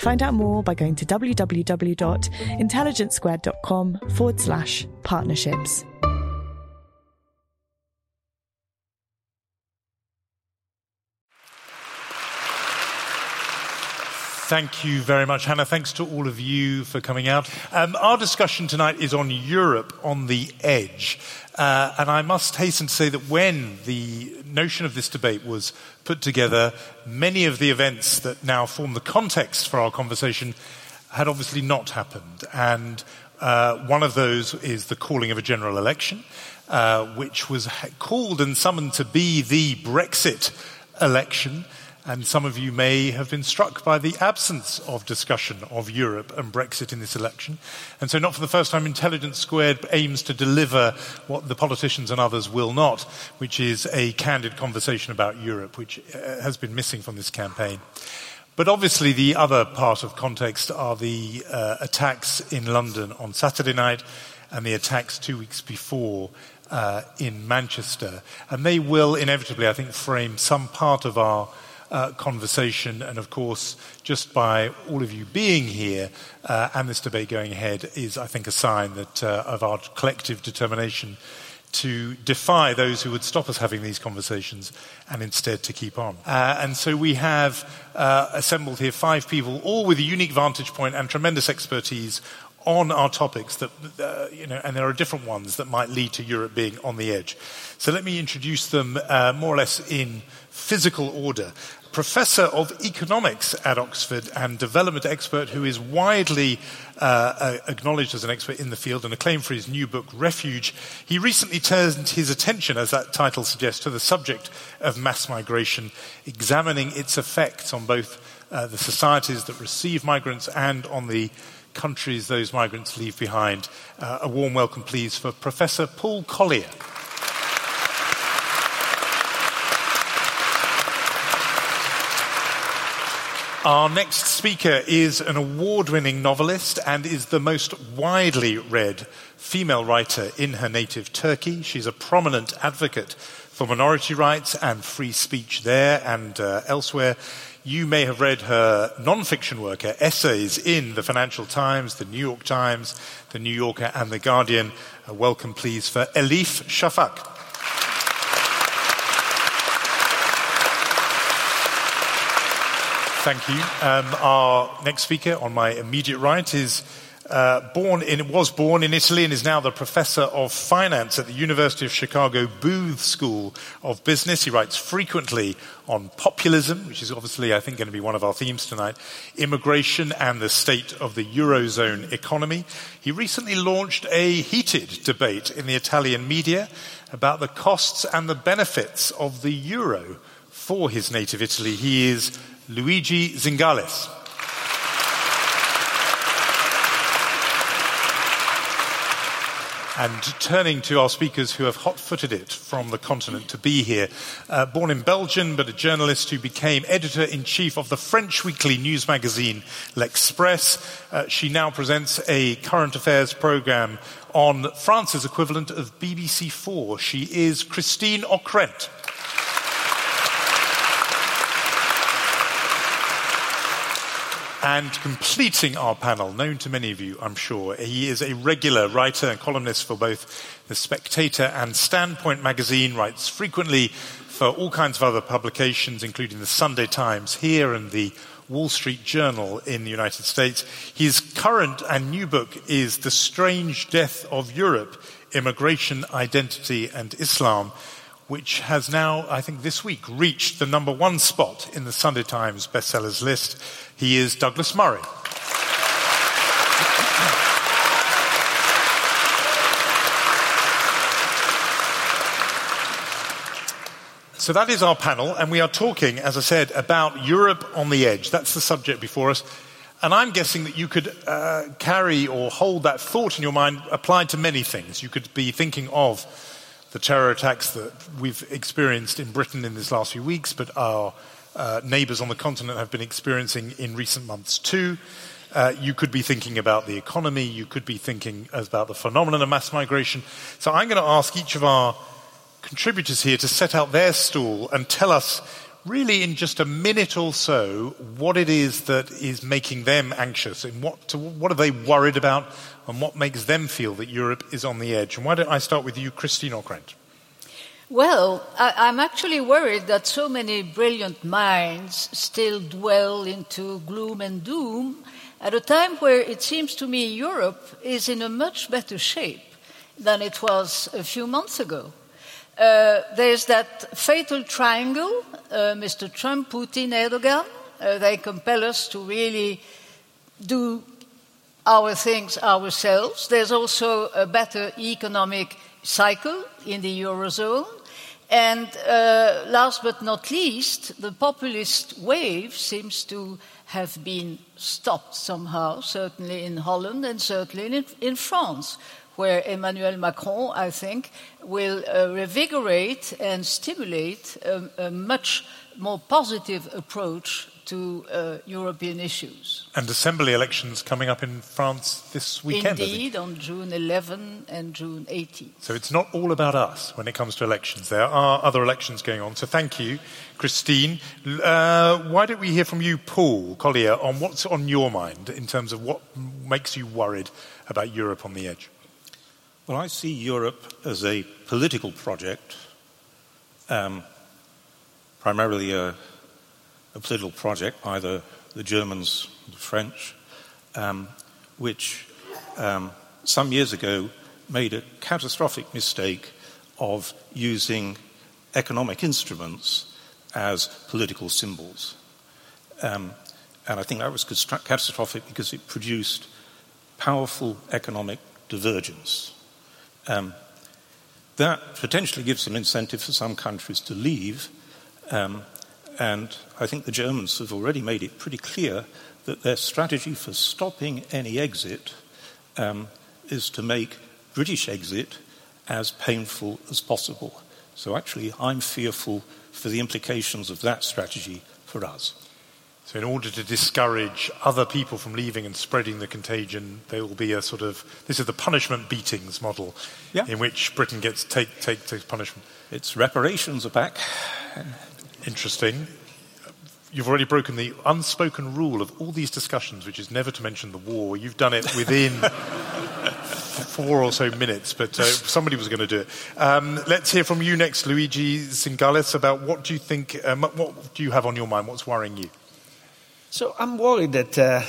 Find out more by going to www.intelligencesquared.com forward slash partnerships. Thank you very much, Hannah. Thanks to all of you for coming out. Um, our discussion tonight is on Europe on the edge. Uh, and I must hasten to say that when the notion of this debate was put together, many of the events that now form the context for our conversation had obviously not happened. And uh, one of those is the calling of a general election, uh, which was called and summoned to be the Brexit election. And some of you may have been struck by the absence of discussion of Europe and Brexit in this election. And so, not for the first time, Intelligence Squared aims to deliver what the politicians and others will not, which is a candid conversation about Europe, which uh, has been missing from this campaign. But obviously, the other part of context are the uh, attacks in London on Saturday night and the attacks two weeks before uh, in Manchester. And they will inevitably, I think, frame some part of our uh, conversation. And of course, just by all of you being here uh, and this debate going ahead is, I think, a sign that, uh, of our collective determination to defy those who would stop us having these conversations and instead to keep on. Uh, and so we have uh, assembled here five people, all with a unique vantage point and tremendous expertise on our topics that, uh, you know, and there are different ones that might lead to Europe being on the edge. So let me introduce them uh, more or less in physical order professor of economics at Oxford and development expert who is widely uh, acknowledged as an expert in the field and acclaimed for his new book, Refuge. He recently turned his attention, as that title suggests, to the subject of mass migration, examining its effects on both uh, the societies that receive migrants and on the countries those migrants leave behind. Uh, a warm welcome, please, for Professor Paul Collier. Our next speaker is an award winning novelist and is the most widely read female writer in her native Turkey. She's a prominent advocate for minority rights and free speech there and uh, elsewhere. You may have read her non-fiction work, her essays in the Financial Times, the New York Times, the New Yorker, and the Guardian. A welcome, please, for Elif Shafak. Thank you. Um, our next speaker on my immediate right is uh, born in, was born in Italy and is now the professor of finance at the University of Chicago Booth School of Business. He writes frequently on populism, which is obviously, I think, going to be one of our themes tonight, immigration and the state of the Eurozone economy. He recently launched a heated debate in the Italian media about the costs and the benefits of the euro for his native Italy. He is Luigi Zingales. And turning to our speakers who have hot footed it from the continent to be here. Uh, born in Belgium, but a journalist who became editor in chief of the French weekly news magazine L'Express. Uh, she now presents a current affairs program on France's equivalent of BBC4. She is Christine Ockrent. And completing our panel, known to many of you, I'm sure, he is a regular writer and columnist for both The Spectator and Standpoint magazine, writes frequently for all kinds of other publications, including the Sunday Times here and the Wall Street Journal in the United States. His current and new book is The Strange Death of Europe Immigration, Identity, and Islam which has now, I think this week, reached the number one spot in the Sunday Times bestsellers list. He is Douglas Murray. So that is our panel, and we are talking, as I said, about Europe on the edge. That's the subject before us. And I'm guessing that you could uh, carry or hold that thought in your mind applied to many things. You could be thinking of the terror attacks that we've experienced in Britain in these last few weeks, but our uh, neighbours on the continent have been experiencing in recent months too. Uh, you could be thinking about the economy, you could be thinking about the phenomenon of mass migration. So I'm going to ask each of our contributors here to set out their stall and tell us, really in just a minute or so, what it is that is making them anxious and what, to, what are they worried about and what makes them feel that Europe is on the edge. And why don't I start with you, Christine Ockrent? Well, I, am actually worried that so many brilliant minds still dwell into gloom and doom at a time where it seems to me Europe is in a much better shape than it was a few months ago. Uh, there's that fatal triangle, uh, Mr. Trump, Putin, Erdogan. Uh, they compel us to really do our things ourselves. There's also a better economic cycle in the Eurozone. And uh, last but not least, the populist wave seems to have been stopped somehow, certainly in Holland and certainly in, in France, where Emmanuel Macron, I think, will uh, revigorate and stimulate a, a much more positive approach to uh, European issues. And assembly elections coming up in France this weekend. Indeed, on June 11 and June 18. So it's not all about us when it comes to elections. There are other elections going on. So thank you, Christine. Uh, why don't we hear from you, Paul Collier, on what's on your mind in terms of what makes you worried about Europe on the edge? Well, I see Europe as a political project, um, primarily a a political project by the, the Germans, the French, um, which um, some years ago made a catastrophic mistake of using economic instruments as political symbols. Um, and I think that was catastrophic because it produced powerful economic divergence. Um, that potentially gives an incentive for some countries to leave, um, and I think the Germans have already made it pretty clear that their strategy for stopping any exit um, is to make British exit as painful as possible. So actually, I'm fearful for the implications of that strategy for us. So, in order to discourage other people from leaving and spreading the contagion, there will be a sort of this is the punishment beatings model, yeah. in which Britain gets take take take punishment. Its reparations are back interesting. You've already broken the unspoken rule of all these discussions, which is never to mention the war. You've done it within four or so minutes, but uh, somebody was going to do it. Um, let's hear from you next, Luigi Zingales, about what do you think, um, what do you have on your mind? What's worrying you? So I'm worried that uh,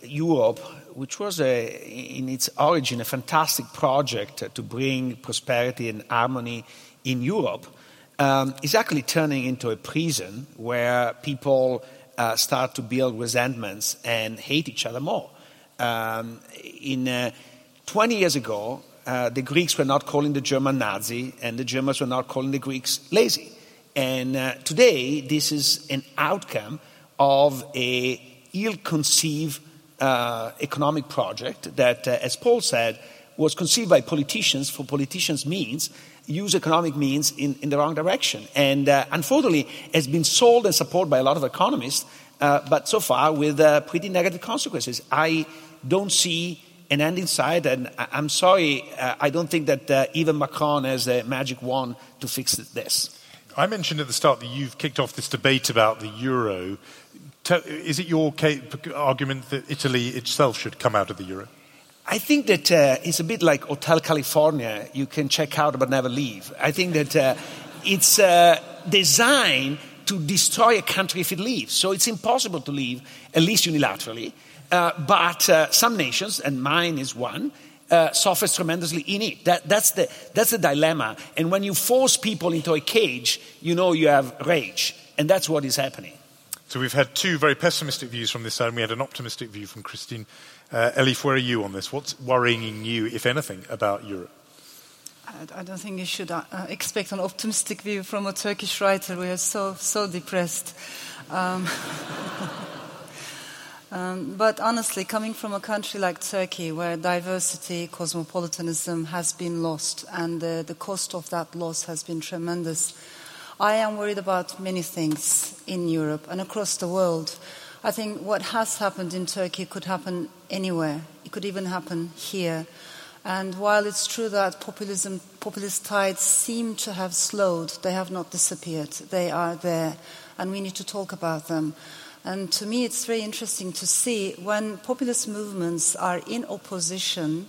Europe, which was a, in its origin a fantastic project to bring prosperity and harmony in Europe, um, is actually turning into a prison where people uh, start to build resentments and hate each other more. Um, in uh, 20 years ago, uh, the Greeks were not calling the German Nazi, and the Germans were not calling the Greeks lazy. And uh, today, this is an outcome of a ill-conceived uh, economic project that, uh, as Paul said, was conceived by politicians for politicians' means, use economic means in, in the wrong direction. And uh, unfortunately, has been sold and supported by a lot of economists, uh, but so far with uh, pretty negative consequences. I don't see an end in sight, and I'm sorry, uh, I don't think that even Macron has a magic wand to fix this. I mentioned at the start that you've kicked off this debate about the euro. Is it your argument that Italy itself should come out of the euro? I think that uh, it's a bit like Hotel California. You can check out but never leave. I think that uh, it's uh, designed to destroy a country if it leaves. So it's impossible to leave, at least unilaterally. Uh, but uh, some nations, and mine is one, uh, suffers tremendously in it. That, that's, the, that's the dilemma. And when you force people into a cage, you know you have rage. And that's what is happening. So we've had two very pessimistic views from this side, and we had an optimistic view from Christine uh, Elif, where are you on this? What's worrying you, if anything, about Europe? I don't think you should uh, expect an optimistic view from a Turkish writer. We are so so depressed. Um, um, but honestly, coming from a country like Turkey, where diversity, cosmopolitanism has been lost, and uh, the cost of that loss has been tremendous, I am worried about many things in Europe and across the world. I think what has happened in Turkey could happen anywhere. It could even happen here. And while it's true that populism, populist tides seem to have slowed, they have not disappeared. They are there, and we need to talk about them. And to me, it's very interesting to see when populist movements are in opposition,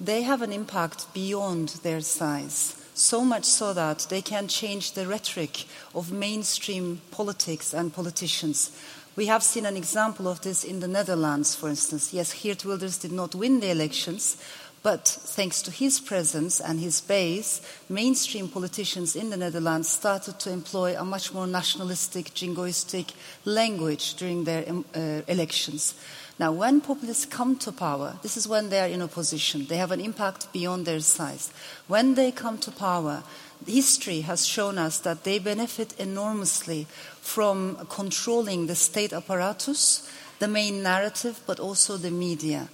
they have an impact beyond their size. So much so that they can change the rhetoric of mainstream politics and politicians. We have seen an example of this in the Netherlands, for instance. Yes, Geert Wilders did not win the elections, but thanks to his presence and his base, mainstream politicians in the Netherlands started to employ a much more nationalistic, jingoistic language during their uh, elections. Now, when populists come to power, this is when they are in opposition. They have an impact beyond their size. When they come to power, history has shown us that they benefit enormously from controlling the state apparatus, the main narrative, but also the media.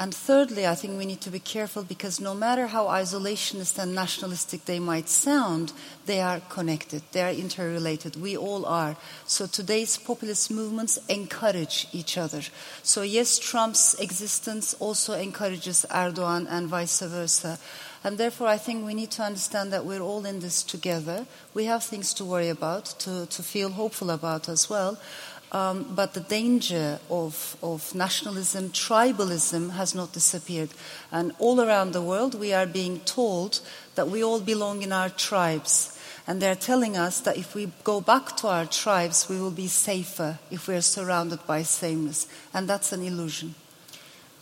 And thirdly, I think we need to be careful because no matter how isolationist and nationalistic they might sound, they are connected, they are interrelated. We all are. So today's populist movements encourage each other. So, yes, Trump's existence also encourages Erdogan and vice versa. And therefore, I think we need to understand that we're all in this together. We have things to worry about, to, to feel hopeful about as well. Um, but the danger of, of nationalism, tribalism has not disappeared. And all around the world, we are being told that we all belong in our tribes. And they're telling us that if we go back to our tribes, we will be safer if we're surrounded by sameness. And that's an illusion.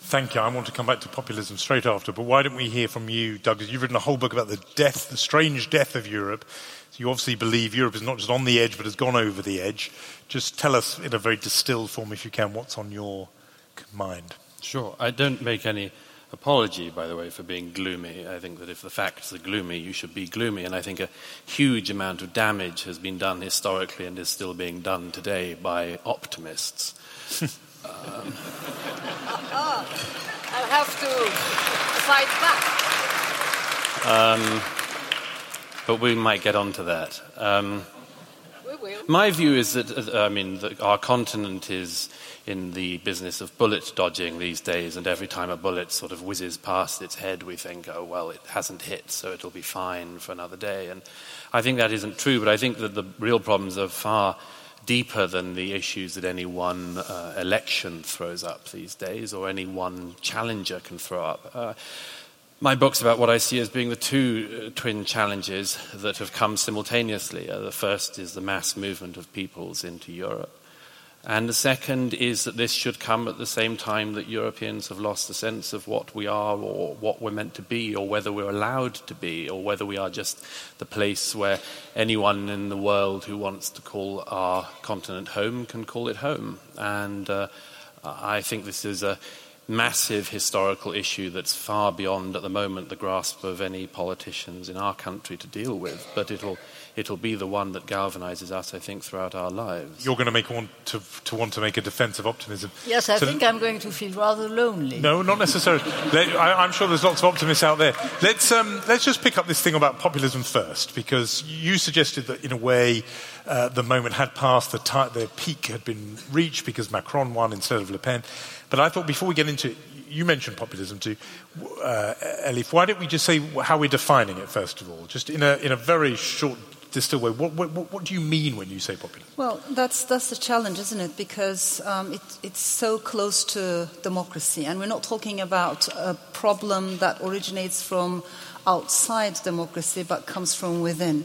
Thank you. I want to come back to populism straight after, but why don't we hear from you, Douglas? You've written a whole book about the death, the strange death of Europe. So you obviously believe Europe is not just on the edge, but has gone over the edge. Just tell us in a very distilled form, if you can, what's on your mind. Sure. I don't make any apology, by the way, for being gloomy. I think that if the facts are gloomy, you should be gloomy. And I think a huge amount of damage has been done historically and is still being done today by optimists. um, I'll have to fight back. Um, but we might get onto that. Um. My view is that, uh, I mean, that our continent is in the business of bullet dodging these days, and every time a bullet sort of whizzes past its head, we think, oh, well, it hasn't hit, so it'll be fine for another day. And I think that isn't true, but I think that the real problems are far deeper than the issues that any one uh, election throws up these days or any one challenger can throw up. Uh, my book's about what I see as being the two uh, twin challenges that have come simultaneously. Uh, the first is the mass movement of peoples into Europe. And the second is that this should come at the same time that Europeans have lost the sense of what we are or what we're meant to be or whether we're allowed to be or whether we are just the place where anyone in the world who wants to call our continent home can call it home. And uh, I think this is a massive historical issue that's far beyond, at the moment, the grasp of any politicians in our country to deal with, but it'll, it'll be the one that galvanizes us, I think, throughout our lives. You're going to make want to, to want to make a defense of optimism. Yes, I So- think I'm going to feel rather lonely. No, not necessarily. I, I'm sure there's lots of optimists out there. Let's, um, let's just pick up this thing about populism first, because you suggested that, in a way, uh, the moment had passed, the, ti the peak had been reached because Macron won instead of Le Pen. But I thought before we get into it, you mentioned populism too, uh, Elif. Why don't we just say how we're defining it first of all, just in a in a very short, distilled way? What, what, what do you mean when you say populism? Well, that's, that's the challenge, isn't it? Because um, it, it's so close to democracy. And we're not talking about a problem that originates from outside democracy but comes from within.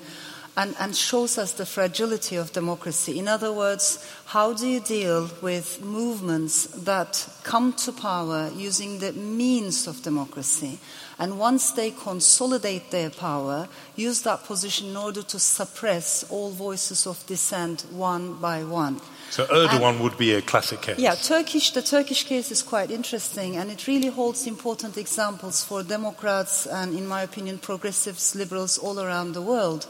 And, and shows us the fragility of democracy. In other words, how do you deal with movements that come to power using the means of democracy? And once they consolidate their power, use that position in order to suppress all voices of dissent one by one. So Erdogan would be a classic case. Yeah, Turkish, the Turkish case is quite interesting and it really holds important examples for Democrats and, in my opinion, progressives, liberals all around the world.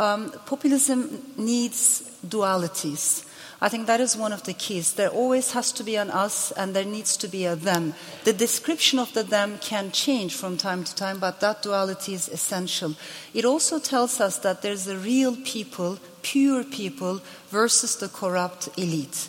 Um, populism needs dualities. I think that is one of the keys. There always has to be an us and there needs to be a them. The description of the them can change from time to time, but that duality is essential. It also tells us that there's a real people, pure people, versus the corrupt elite.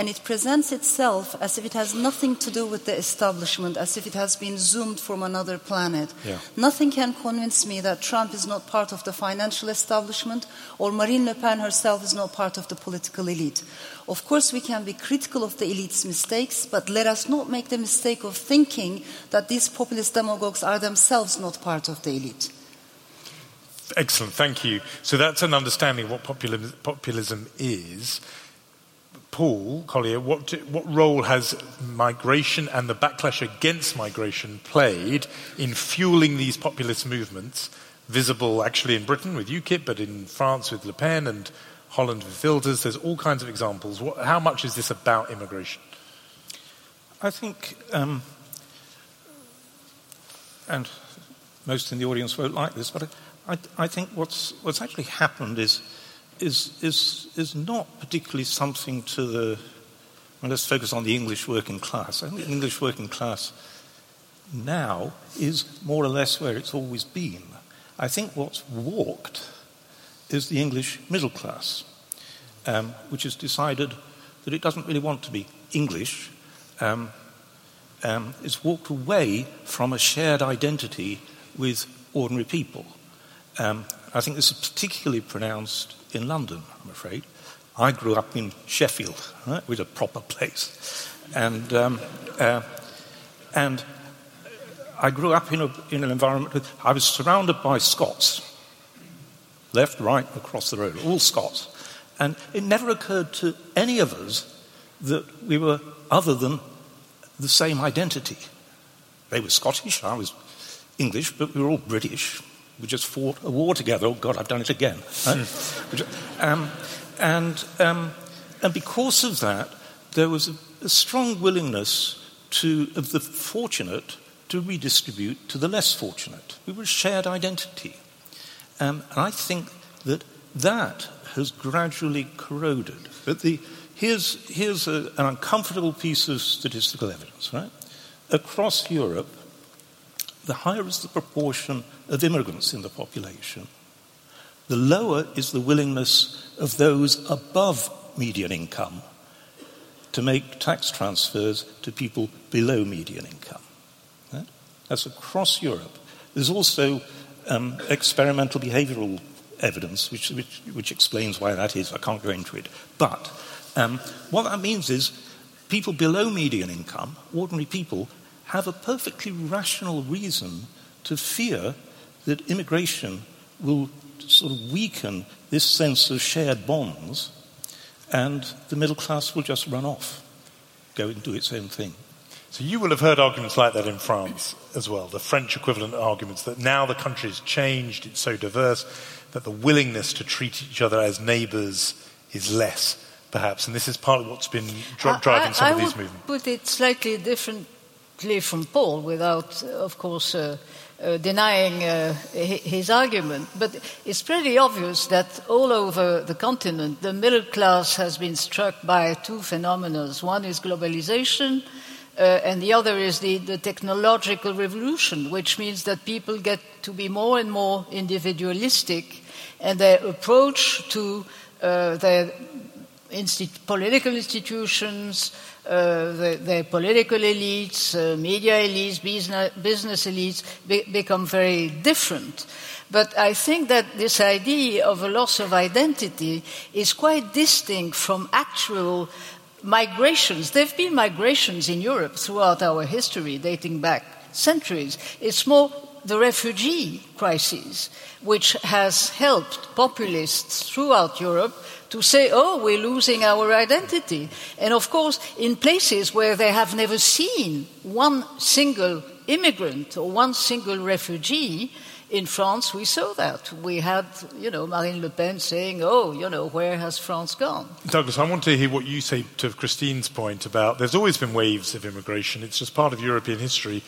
And it presents itself as if it has nothing to do with the establishment, as if it has been zoomed from another planet. Yeah. Nothing can convince me that Trump is not part of the financial establishment or Marine Le Pen herself is not part of the political elite. Of course, we can be critical of the elite's mistakes, but let us not make the mistake of thinking that these populist demagogues are themselves not part of the elite. Excellent, thank you. So that's an understanding of what populism, populism is. Paul Collier, what, what role has migration and the backlash against migration played in fueling these populist movements, visible actually in Britain with UKIP, but in France with Le Pen and Holland with Wilders? There's all kinds of examples. What, how much is this about immigration? I think, um, and most in the audience won't like this, but I, I think what's, what's actually happened is, is, is, is not particularly something to the. Well, let's focus on the English working class. I think the English working class now is more or less where it's always been. I think what's walked is the English middle class, um, which has decided that it doesn't really want to be English. Um, um, it's walked away from a shared identity with ordinary people. Um, I think this is particularly pronounced in London, I'm afraid. I grew up in Sheffield, right, with a proper place. And, um, uh, and I grew up in, a, in an environment with, I was surrounded by Scots, left, right, across the road, all Scots. And it never occurred to any of us that we were other than the same identity. They were Scottish, I was English, but we were all British. We just fought a war together. Oh, God, I've done it again. right? Um, and, um, and because of that, there was a, a strong willingness to, of the fortunate to redistribute to the less fortunate. We were a shared identity. Um, and I think that that has gradually corroded. But the, here's here's a, an uncomfortable piece of statistical evidence, right? Across Europe, the higher is the proportion of immigrants in the population, the lower is the willingness of those above median income to make tax transfers to people below median income. That's across Europe. There's also um, experimental behavioral evidence which, which, which explains why that is. I can't go into it. But um, what that means is people below median income, ordinary people, have a perfectly rational reason to fear that immigration will sort of weaken this sense of shared bonds and the middle class will just run off, go and do its own thing. So you will have heard arguments like that in France as well, the French equivalent arguments that now the country has changed, it's so diverse, that the willingness to treat each other as neighbours is less, perhaps. And this is partly what's been dri- driving some I, of I these would movements. put it slightly different clear from Paul without, of course, uh, uh, denying uh, his argument. But it's pretty obvious that all over the continent, the middle class has been struck by two phenomena. One is globalization, uh, and the other is the, the, technological revolution, which means that people get to be more and more individualistic, and their approach to uh, their political institutions, uh, the, the, political elites, uh, media elites, business, business elites be, become very different. But I think that this idea of a loss of identity is quite distinct from actual migrations. There have been migrations in Europe throughout our history, dating back centuries. It's more the refugee crisis, which has helped populists throughout Europe to say, oh, we're losing our identity. And of course, in places where they have never seen one single immigrant or one single refugee, in France, we saw that. We had, you know, Marine Le Pen saying, oh, you know, where has France gone? Douglas, I want to hear what you say to Christine's point about there's always been waves of immigration. It's just part of European history.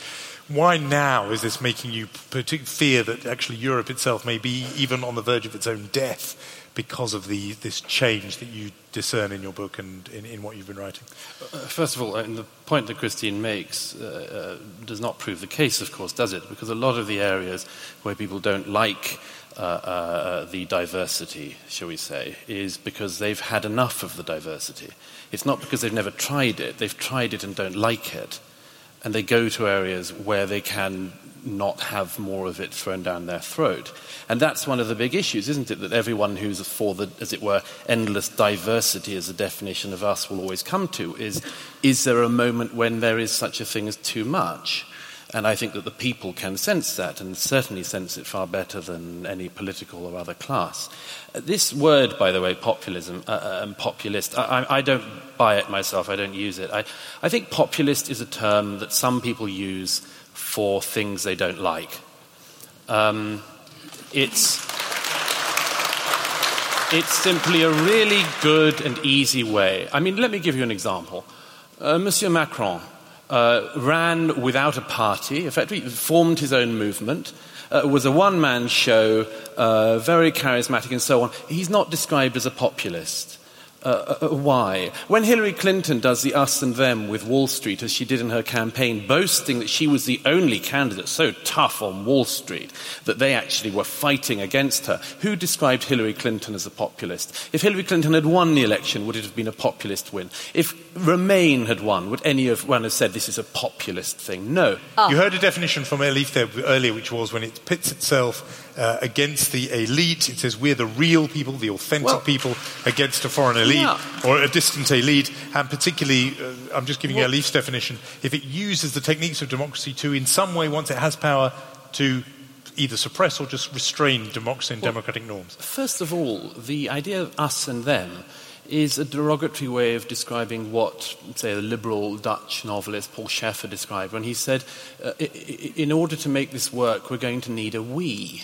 Why now is this making you fear that actually Europe itself may be even on the verge of its own death because of the, this change that you discern in your book and in, in what you've been writing? Uh, first of all, uh, the point that Christine makes uh, uh, does not prove the case, of course, does it? Because a lot of the areas where people don't like uh, uh, the diversity, shall we say, is because they've had enough of the diversity. It's not because they've never tried it, they've tried it and don't like it. And they go to areas where they can not have more of it thrown down their throat. And that's one of the big issues, isn't it? That everyone who's for the, as it were, endless diversity as a definition of us will always come to is is there a moment when there is such a thing as too much? And I think that the people can sense that and certainly sense it far better than any political or other class. This word, by the way, populism uh, uh and populist, I, I, don't buy it myself, I don't use it. I, I think populist is a term that some people use for things they don't like. Um, it's, it's simply a really good and easy way. I mean, let me give you an example. Uh, Monsieur Macron uh, ran without a party, effectively formed his own movement, uh, was a one man show, uh, very charismatic and so on. He's not described as a populist. Uh, uh, uh, why? When Hillary Clinton does the us and them with Wall Street, as she did in her campaign, boasting that she was the only candidate so tough on Wall Street that they actually were fighting against her, who described Hillary Clinton as a populist? If Hillary Clinton had won the election, would it have been a populist win? If Remain had won, would anyone have said this is a populist thing? No. Oh. You heard a definition from Elif there earlier, which was when it pits itself uh, against the elite. It says we're the real people, the authentic well, people, against a foreign elite yeah. or a distant elite. And particularly, uh, I'm just giving well, you Elif's definition, if it uses the techniques of democracy to, in some way, once it has power, to either suppress or just restrain democracy and well, democratic norms? First of all, the idea of us and them is a derogatory way of describing what, say, the liberal Dutch novelist Paul Scheffer described when he said, uh, in order to make this work, we're going to need a we.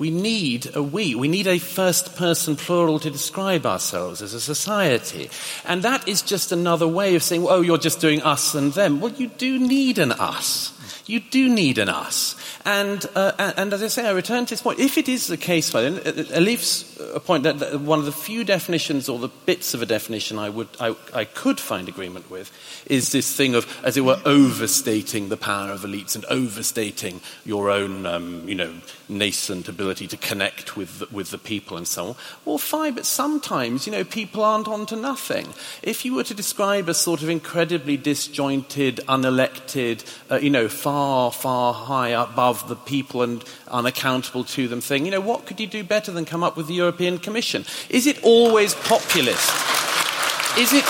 We need a we. We need a first person plural to describe ourselves as a society. And that is just another way of saying, oh, you're just doing us and them. Well, you do need an us. You do need an us. And, uh, and as I say, I return to this point. If it is the case, by then, Elif's point that one of the few definitions or the bits of a definition I, would, I, I could find agreement with is this thing of, as it were, overstating the power of elites and overstating your own, um, you know, nascent ability to connect with the, with the people and so on. Well, fine, but sometimes, you know, people aren't onto nothing. If you were to describe a sort of incredibly disjointed, unelected, uh, you know, far, far high above the people and unaccountable to them thing. You know, what could you do better than come up with the European Commission? Is it always populist? Is it,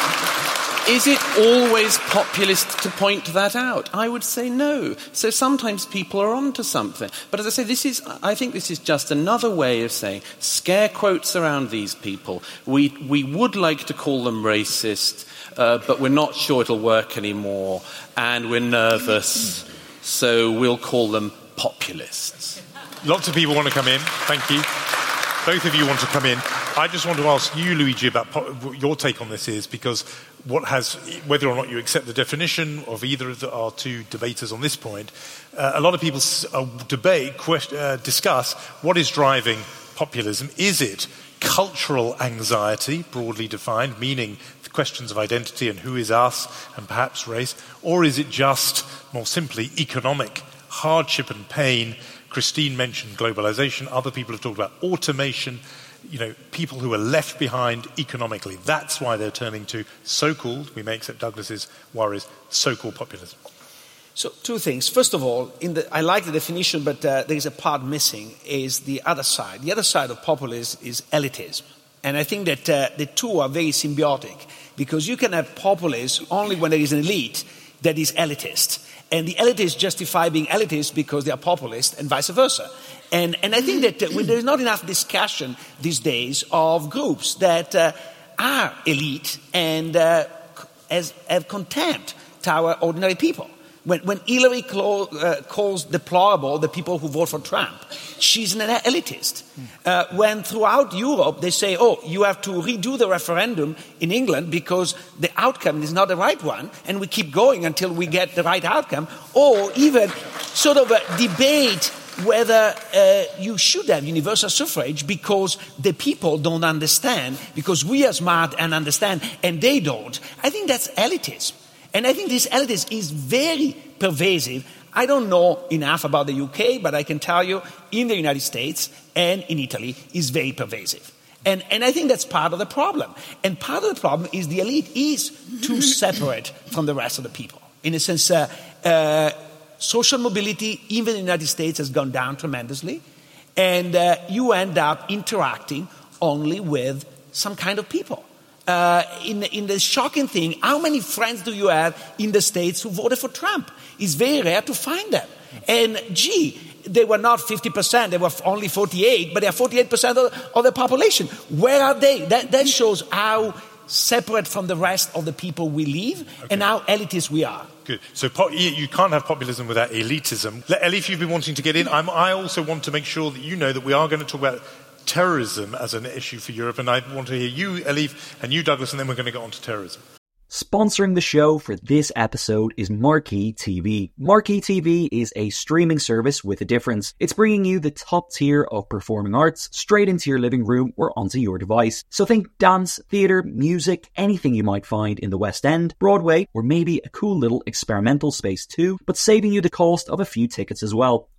is it always populist to point that out? I would say no. So sometimes people are onto something. But as I say, this is, I think this is just another way of saying scare quotes around these people. We, we would like to call them racist, uh, but we're not sure it'll work anymore, and we're nervous, so we'll call them populists. Lots of people want to come in. Thank you. Both of you want to come in. I just want to ask you, Luigi, about po- your take on this is because what has, whether or not you accept the definition of either of the, our two debaters on this point, uh, a lot of people uh, debate, question, uh, discuss what is driving populism. Is it cultural anxiety, broadly defined, meaning questions of identity and who is us and perhaps race, or is it just, more simply, economic hardship and pain? Christine mentioned globalization, other people have talked about automation you know, people who are left behind economically. That's why they're turning to so-called, we may accept Douglas's worries, so-called populism. So two things. First of all, the, I like the definition, but uh, there is a part missing. Is the other side. The other side of populism is elitism, and I think that uh, the two are very symbiotic because you can have populism only when there is an elite that is elitist, and the elitists justify being elitists because they are populist, and vice versa. And, and I think that uh, there's not enough discussion these days of groups that uh, are elite and uh, has, have contempt to our ordinary people. When, when Hillary clo- uh, calls deplorable the people who vote for Trump, she's an elitist. Uh, when throughout Europe they say, oh, you have to redo the referendum in England because the outcome is not the right one, and we keep going until we get the right outcome, or even sort of a debate whether uh, you should have universal suffrage because the people don't understand, because we are smart and understand, and they don't. I think that's elitism. And I think this elitism is very pervasive. I don't know enough about the UK, but I can tell you in the United States and in Italy is very pervasive. And, and I think that's part of the problem. And part of the problem is the elite is too separate from the rest of the people. In a sense, uh, uh, social mobility, even in the United States, has gone down tremendously. And uh, you end up interacting only with some kind of people. Uh, in, in, the shocking thing, how many friends do you have in the States who voted for Trump? It's very rare to find them. And gee, they were not 50%, they were only 48, but they are 48% of, of the population. Where are they? That, that shows how separate from the rest of the people we live okay. and how elitist we are. Good. So po- you can't have populism without elitism. Elif, you've been wanting to get in. I'm, I also want to make sure that you know that we are going to talk about terrorism as an issue for Europe, and I want to hear you, Elif, and you, Douglas, and then we're going to get on to terrorism. Sponsoring the show for this episode is Marquee TV. Marquee TV is a streaming service with a difference. It's bringing you the top tier of performing arts straight into your living room or onto your device. So think dance, theatre, music, anything you might find in the West End, Broadway, or maybe a cool little experimental space too, but saving you the cost of a few tickets as well.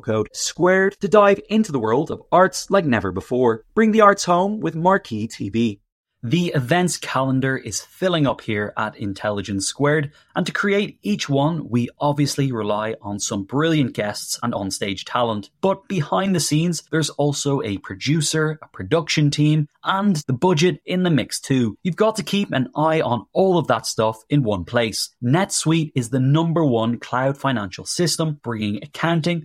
code SQUARED to dive into the world of arts like never before. Bring the arts home with Marquee TV. The events calendar is filling up here at Intelligence Squared, and to create each one, we obviously rely on some brilliant guests and onstage talent. But behind the scenes, there's also a producer, a production team, and the budget in the mix too. You've got to keep an eye on all of that stuff in one place. NetSuite is the number one cloud financial system, bringing accounting,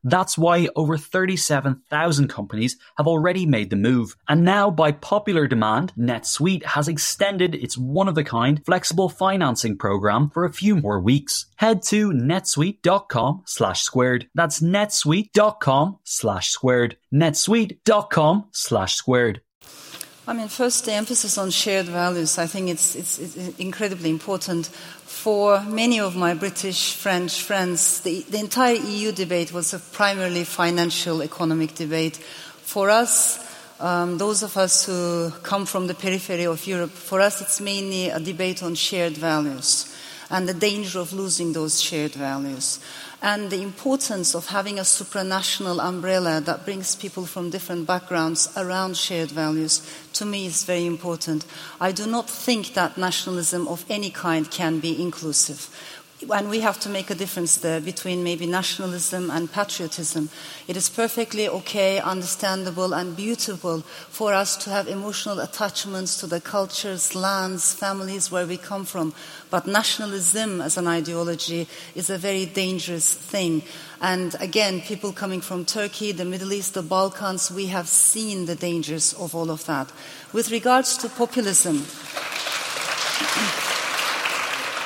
That's why over 37,000 companies have already made the move. And now, by popular demand, NetSuite has extended its one of a kind flexible financing program for a few more weeks. Head to netsuite.com slash squared. That's netsuite.com slash squared. netsuite.com slash squared. I mean, first, the emphasis on shared values. I think it's, it's, it's incredibly important for many of my British, French friends, the, the entire EU debate was a primarily financial economic debate. For us, um, those of us who come from the periphery of Europe, for us it's mainly a debate on shared values and the danger of losing those shared values. And the importance of having a supranational umbrella that brings people from different backgrounds around shared values, to me, is very important. I do not think that nationalism of any kind can be inclusive and we have to make a difference there between maybe nationalism and patriotism. It is perfectly okay, understandable, and beautiful for us to have emotional attachments to the cultures, lands, families where we come from. But nationalism as an ideology is a very dangerous thing. And again, people coming from Turkey, the Middle East, the Balkans, we have seen the dangers of all of that. With regards to populism,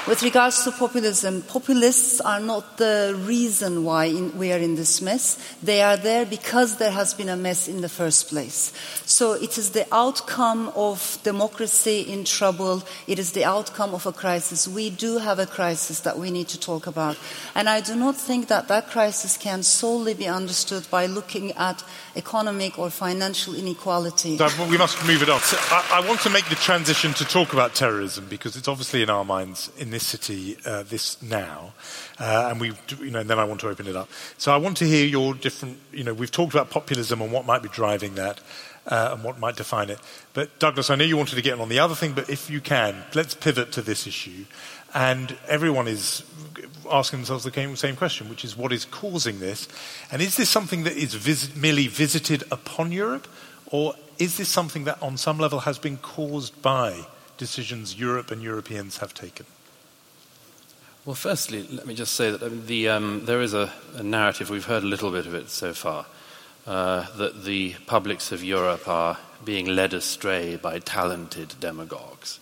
with regards to populism, populists are not the reason why in, we are in this mess. They are there because there has been a mess in the first place. So it is the outcome of democracy in trouble. It is the outcome of a crisis. We do have a crisis that we need to talk about. And I do not think that that crisis can solely be understood by looking at economic or financial inequality. we must move it on. So I, I want to make the transition to talk about terrorism because it's obviously in our minds in this city uh, this now, uh, and we, you know, and then I want to open it up. So I want to hear your different. You know, we've talked about populism and what might be driving that. Uh, and what might define it. But Douglas, I know you wanted to get on the other thing, but if you can, let's pivot to this issue. And everyone is asking themselves the same question, which is what is causing this? And is this something that is vis- merely visited upon Europe? Or is this something that on some level has been caused by decisions Europe and Europeans have taken? Well, firstly, let me just say that the, um, there is a, a, narrative, we've heard a little bit of it so far, uh, that the publics of Europe are being led astray by talented demagogues.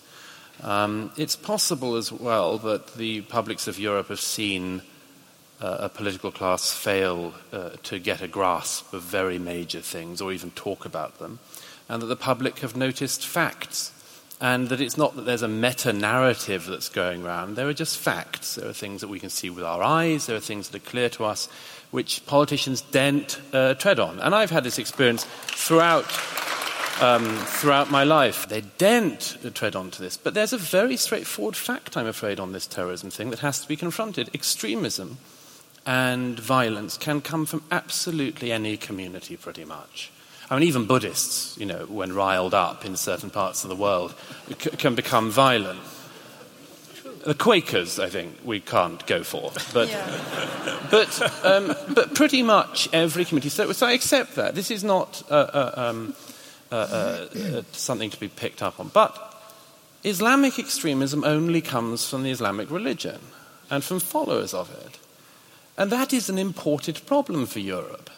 Um, it's possible as well that the publics of Europe have seen uh, a political class fail uh, to get a grasp of very major things or even talk about them, and that the public have noticed facts and that it's not that there's a meta narrative that's going around. There are just facts. There are things that we can see with our eyes, there are things that are clear to us, which politicians daren't uh, tread on. And I've had this experience throughout. Um, throughout my life, they daren't tread onto this. But there's a very straightforward fact, I'm afraid, on this terrorism thing that has to be confronted. Extremism and violence can come from absolutely any community, pretty much. I mean, even Buddhists, you know, when riled up in certain parts of the world, c- can become violent. The Quakers, I think, we can't go for, but yeah. but um, but pretty much every community. So, so, I accept that. This is not uh, uh, um, uh, uh, uh something to be picked up on. But Islamic extremism only comes from the Islamic religion and from followers of it, and that is an imported problem for Europe.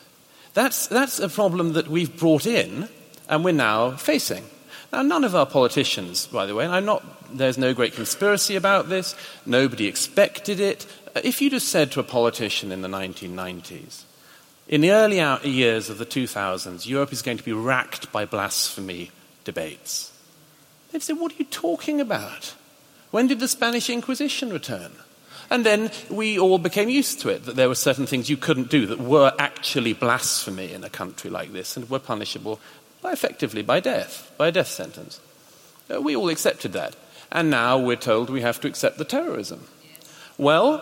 That's, that's a problem that we've brought in and we're now facing. Now, none of our politicians, by the way, and I'm not, there's no great conspiracy about this, nobody expected it. Uh, if you'd have said to a politician in the 1990s, in the early years of the 2000s, Europe is going to be racked by blasphemy debates, they'd say, What are you talking about? When did the Spanish Inquisition return? And then we all became used to it, that there were certain things you couldn't do that were actually blasphemy in a country like this and were punishable by effectively by death, by a death sentence. Uh, we all accepted that. And now we're told we have to accept the terrorism. Well,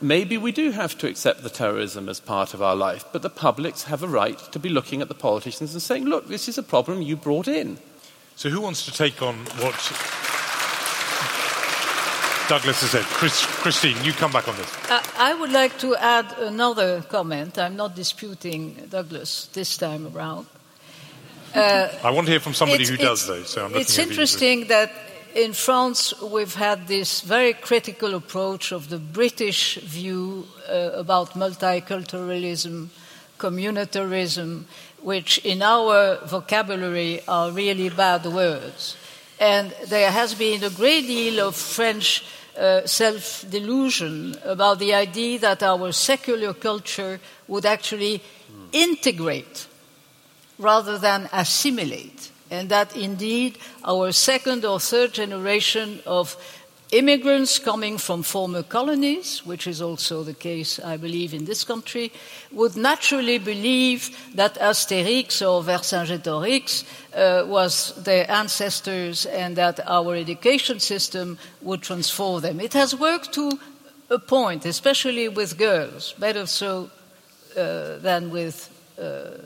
maybe we do have to accept the terrorism as part of our life, but the publics have a right to be looking at the politicians and saying, look, this is a problem you brought in. So, who wants to take on what Douglas has said. Chris, Christine, you come back on this. Uh, I would like to add another comment. I'm not disputing Douglas this time around. Uh, I want to hear from somebody who does, though. So it's interesting that in France we've had this very critical approach of the British view uh, about multiculturalism, communitarism, which in our vocabulary are really bad words. And there has been a great deal of French uh, self delusion about the idea that our secular culture would actually integrate rather than assimilate, and that indeed our second or third generation of immigrants coming from former colonies, which is also the case, I believe, in this country, would naturally believe that Asterix or Vercingétorix uh, was their ancestors and that our education system would transform them. It has worked to a point, especially with girls, better so uh, than with uh,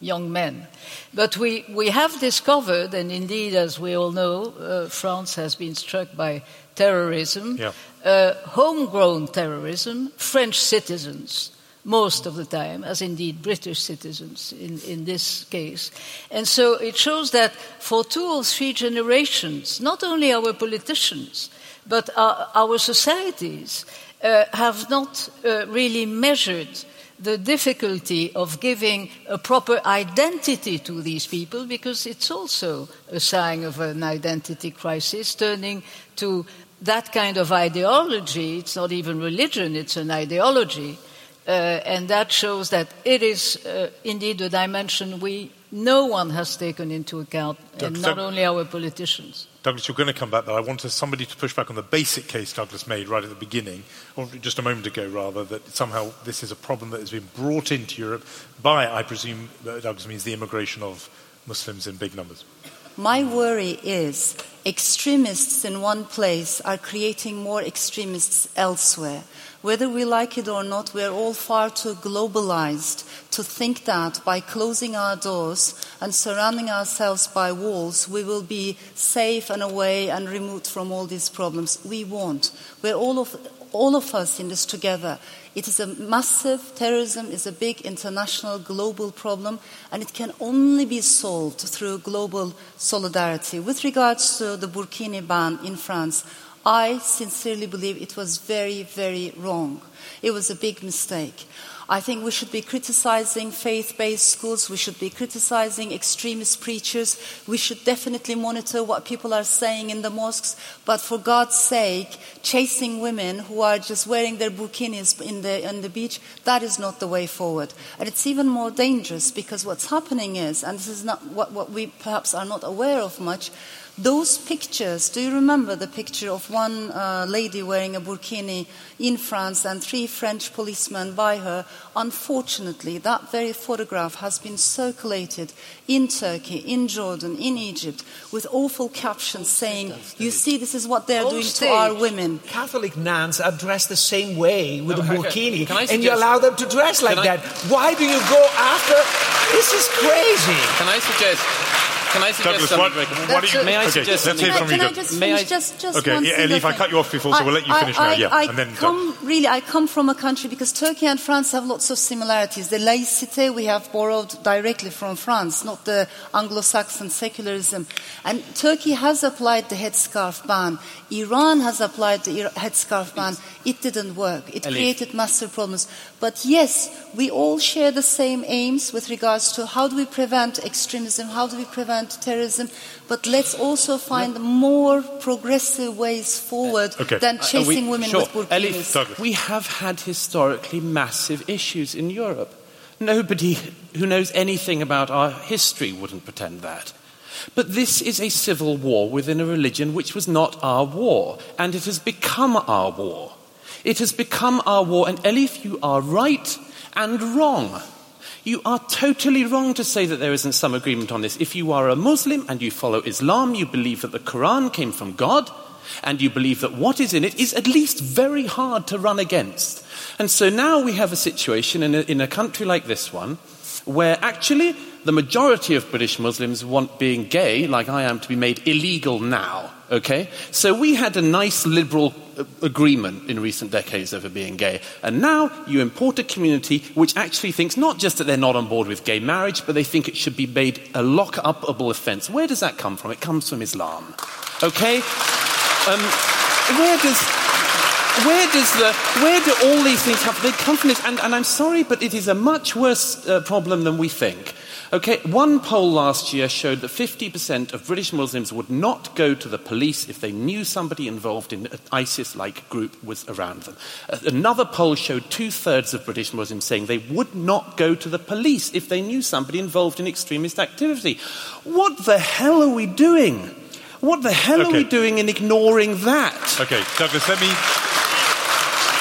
young men. But we, we have discovered, and indeed, as we all know, uh, France has been struck by terrorism, Yeah. uh, homegrown terrorism, French citizens most of the time, as indeed British citizens in, in this case. And so it shows that for two or three generations, not only our politicians, but our, our societies uh, have not uh, really measured the difficulty of giving a proper identity to these people because it's also a sign of an identity crisis, turning to that kind of ideology. It's not even religion, it's an ideology. Uh, and that shows that it is uh, indeed a dimension we no one has taken into account, and not Doug- only our politicians. Douglas, you're going to come back, but I want somebody to push back on the basic case Douglas made right at the beginning, or just a moment ago, rather, that somehow this is a problem that has been brought into Europe by, I presume, uh, Douglas means the immigration of Muslims in big numbers. My worry is extremists in one place are creating more extremists elsewhere. Whether we like it or not, we are all far too globalized to think that by closing our doors and surrounding ourselves by walls, we will be safe and away and removed from all these problems. We won't. We're all of, all of us in this together. It is a massive, terrorism is a big international global problem and it can only be solved through global solidarity. With regards to the Burkini ban in France, I sincerely believe it was very, very wrong. It was a big mistake. I think we should be criticizing faith based schools, we should be criticizing extremist preachers, we should definitely monitor what people are saying in the mosques, but for God's sake, chasing women who are just wearing their burkinis in the, on the beach, that is not the way forward. And it's even more dangerous because what's happening is, and this is not what, what we perhaps are not aware of much, those pictures, do you remember the picture of one uh, lady wearing a burkini in France and three French policemen by her? Unfortunately, that very photograph has been circulated in Turkey, in Jordan, in Egypt, with awful captions saying, You see, this is what they're On doing to our women. Catholic nuns are dressed the same way with No, a burkini, can I and you allow them to dress like I- that. Why do you go after? This is crazy. Can I suggest? Can I suggest Douglas, something? what, very- what do you, May I okay, suggest let's something? hear Can from I, you. can I just May I- finish just, just Okay, one yeah, single Elif, I cut you off before, so we'll let you finish now, I, yeah, I, and then Doug. come really, I come from a country because Turkey and France have lots of similarities. The laicite we have borrowed directly from France, not the Anglo-Saxon secularism. And Turkey has applied the headscarf ban. Iran has applied the headscarf ban. It didn't work. It Elif. created massive problems. But yes, we all share the same aims with regards to how do we prevent extremism, how do we prevent terrorism, but let's also find more progressive ways forward Okay. than Uh, we- chasing women sure. with burkinis. Elif, we have had historically massive issues in Europe. Nobody who knows anything about our history wouldn't pretend that. But this is a civil war within a religion which was not our war, and it has become our war. It has become our war, and Elif, you are right and wrong. You are totally wrong to say that there isn't some agreement on this. If you are a Muslim and you follow Islam, you believe that the Quran came from God, and you believe that what is in it is at least very hard to run against. And so now we have a situation in a, in a country like this one where actually the majority of British Muslims want being gay, like I am, to be made illegal now. Okay? So we had a nice liberal agreement in recent decades over being gay. And now you import a community which actually thinks not just that they're not on board with gay marriage, but they think it should be made a lock-upable offence. Where does that come from? It comes from Islam. Okay? Um, where does where does the where do all these things come from? They come from this, and, and I'm sorry, but it is a much worse uh, problem than we think. Okay, one poll last year showed that 50% of British Muslims would not go to the police if they knew somebody involved in an ISIS-like group was around them. Another poll showed two-thirds of British Muslims saying they would not go to the police if they knew somebody involved in extremist activity. What the hell are we doing? What the hell are we doing in ignoring that? Okay, Douglas, let me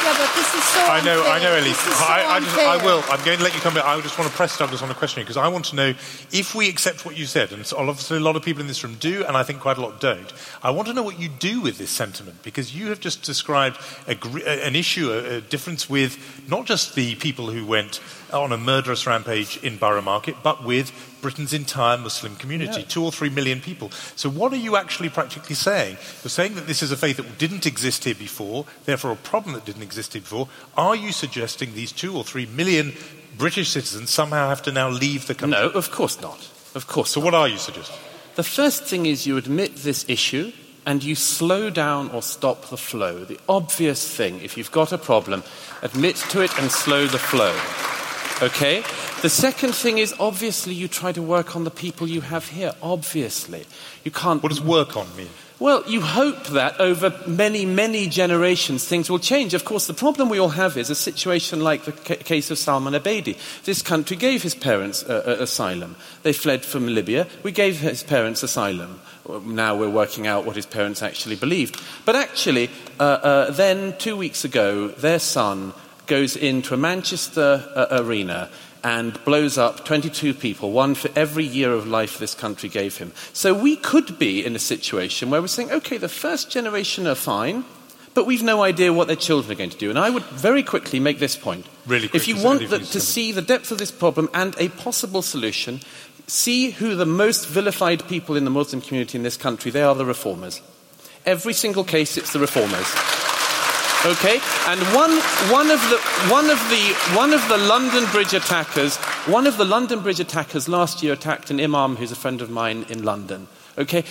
Yeah, but this is so I know, unfair. I know, Elif. So I, I, just, I will. I'm going to let you come back. I just want to press Douglas on a question because I want to know if we accept what you said, and obviously a lot of people in this room do, and I think quite a lot don't. I want to know what you do with this sentiment because you have just described a, an issue, a, a difference with not just the people who went on a murderous rampage in Borough Market, but with Britain's entire Muslim community, Yeah. two or three million people. So, what are you actually practically saying? You're saying that this is a faith that didn't exist here before, therefore a problem that didn't exist here before. Are you suggesting these two or three million British citizens somehow have to now leave the country? No, of course not. Of course. So, what are you suggesting? The first thing is you admit this issue and you slow down or stop the flow. The obvious thing, if you've got a problem, admit to it and slow the flow. Okay? The second thing is obviously you try to work on the people you have here. Obviously. You can't. What does work on mean? Well, you hope that over many, many generations things will change. Of course, the problem we all have is a situation like the ca- case of Salman Abedi. This country gave his parents uh, uh, asylum. They fled from Libya. We gave his parents asylum. Now we're working out what his parents actually believed. But actually, uh, uh, then two weeks ago, their son goes into a Manchester uh, arena and blows up 22 people, one for every year of life this country gave him. So we could be in a situation where we're saying, okay, the first generation are fine, but we've no idea what their children are going to do. And I would very quickly make this point. Really quick, if you want the, to see the depth of this problem and a possible solution, see who the most vilified people in the Muslim community in this country, they are the reformers. Every single case, it's the reformers. Okay, and one, one, of the, one, of the, one of the London Bridge attackers, one of the London Bridge attackers last year attacked an imam who's a friend of mine in London. Okay,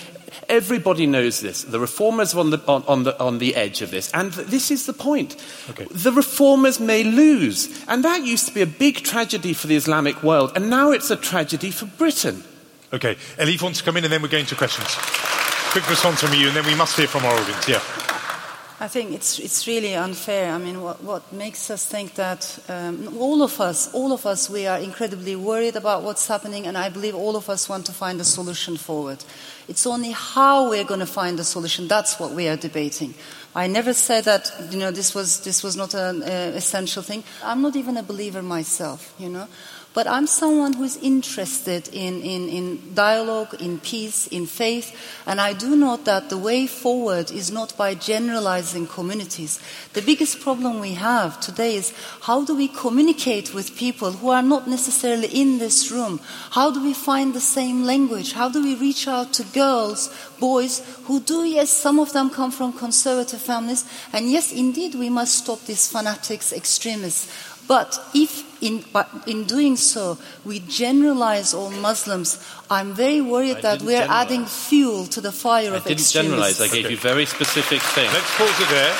everybody knows this. The reformers are on the, on, on the, on the edge of this, and th- this is the point. Okay. The reformers may lose, and that used to be a big tragedy for the Islamic world, and now it's a tragedy for Britain. Okay, Elif wants to come in and then we're going to questions. Quick response from you, and then we must hear from our audience. Yeah. I think it's it's really unfair. I mean, what, what makes us think that um, all of us, all of us, we are incredibly worried about what's happening, and I believe all of us want to find a solution forward. It's only how we're going to find a solution. That's what we are debating. I never said that you know this was this was not an uh, essential thing. I'm not even a believer myself, you know. But I'm someone who's interested in, in, in dialogue, in peace, in faith, and I do note that the way forward is not by generalizing communities. The biggest problem we have today is how do we communicate with people who are not necessarily in this room? How do we find the same language? How do we reach out to girls, boys who do, yes, some of them come from conservative families, and yes, indeed, we must stop these fanatics, extremists. But if in, but in doing so we generalize all Muslims, I'm very worried I that we're generalize. adding fuel to the fire I of didn't extremists. generalize, I gave you very specific things. Let's pause it there.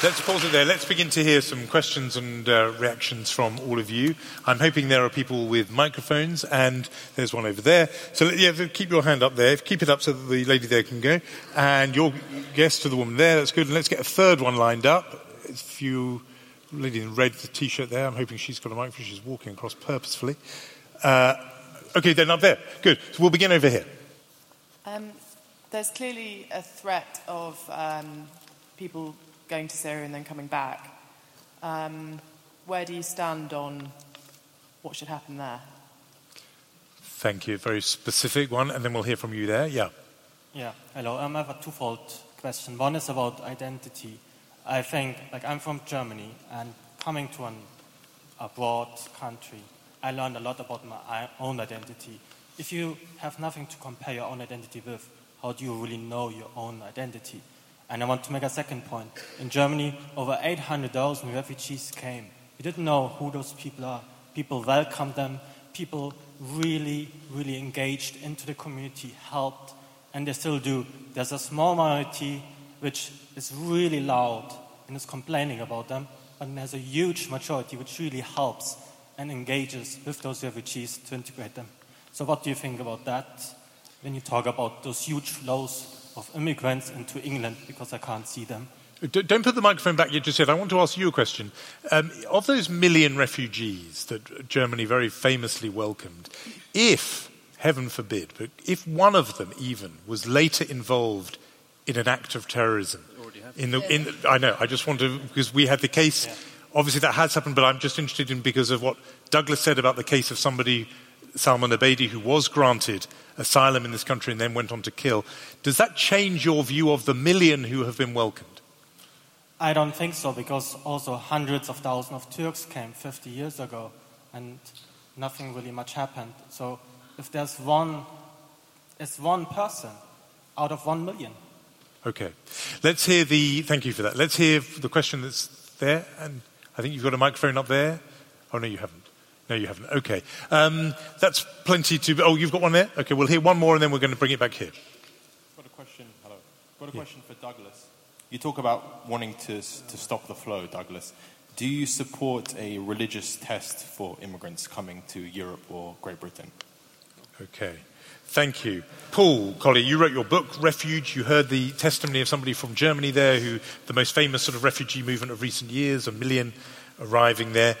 Let's pause it there. Let's begin to hear some questions and uh, reactions from all of you. I'm hoping there are people with microphones, and there's one over there. So yeah, keep your hand up there. Keep it up so that the lady there can go. And your guest to the woman there. That's good. And let's get a third one lined up. If you, lady in red, the t-shirt there. I'm hoping she's got a microphone. She's walking across purposefully. Uh, okay, then up there. Good. So we'll begin over here. Um, there's clearly a threat of um, people going to Syria and then coming back. Um, where do you stand on what should happen there? Thank you. Very specific one, and then we'll hear from you there. Yeah. Yeah, hello. Um, I have a twofold question. One is about identity. I think, like, I'm from Germany, and coming to an abroad country, I learned a lot about my own identity. If you have nothing to compare your own identity with, how do you really know your own identity? And I want to make a second point. In Germany, over 800,000 refugees came. We didn't know who those people are. People welcomed them. People really, really engaged into the community, helped, and they still do. There's a small minority which is really loud and is complaining about them, but has a huge majority which really helps and engages with those refugees to integrate them. So, what do you think about that when you talk about those huge flows of immigrants into England because I can't see them? Don't put the microphone back yet just yet. I want to ask you a question. Um, of those million refugees that Germany very famously welcomed, if, heaven forbid, but if one of them even was later involved in an act of terrorism, In the, in, I know. I just want to because we had the case. Yeah. Obviously, that has happened, but I'm just interested in because of what Douglas said about the case of somebody, Salman Abedi, who was granted asylum in this country and then went on to kill. Does that change your view of the million who have been welcomed? I don't think so because also hundreds of thousands of Turks came 50 years ago and nothing really much happened. So if there's one, it's one person out of one million. Okay. Let's hear the. Thank you for that. Let's hear the question that's there. And I think you've got a microphone up there. Oh, no, you haven't. No, you haven't. Okay. Um, that's plenty to. Oh, you've got one there? Okay, we'll hear one more and then we're going to bring it back here. Got a question. Hello. Got a question for Douglas. You talk about wanting to, to stop the flow, Douglas. Do you support a religious test for immigrants coming to Europe or Great Britain? Okay. Thank you. Paul Collier, you wrote your book, Refuge. You heard the testimony of somebody from Germany there, who the most famous sort of refugee movement of recent years, a million arriving there.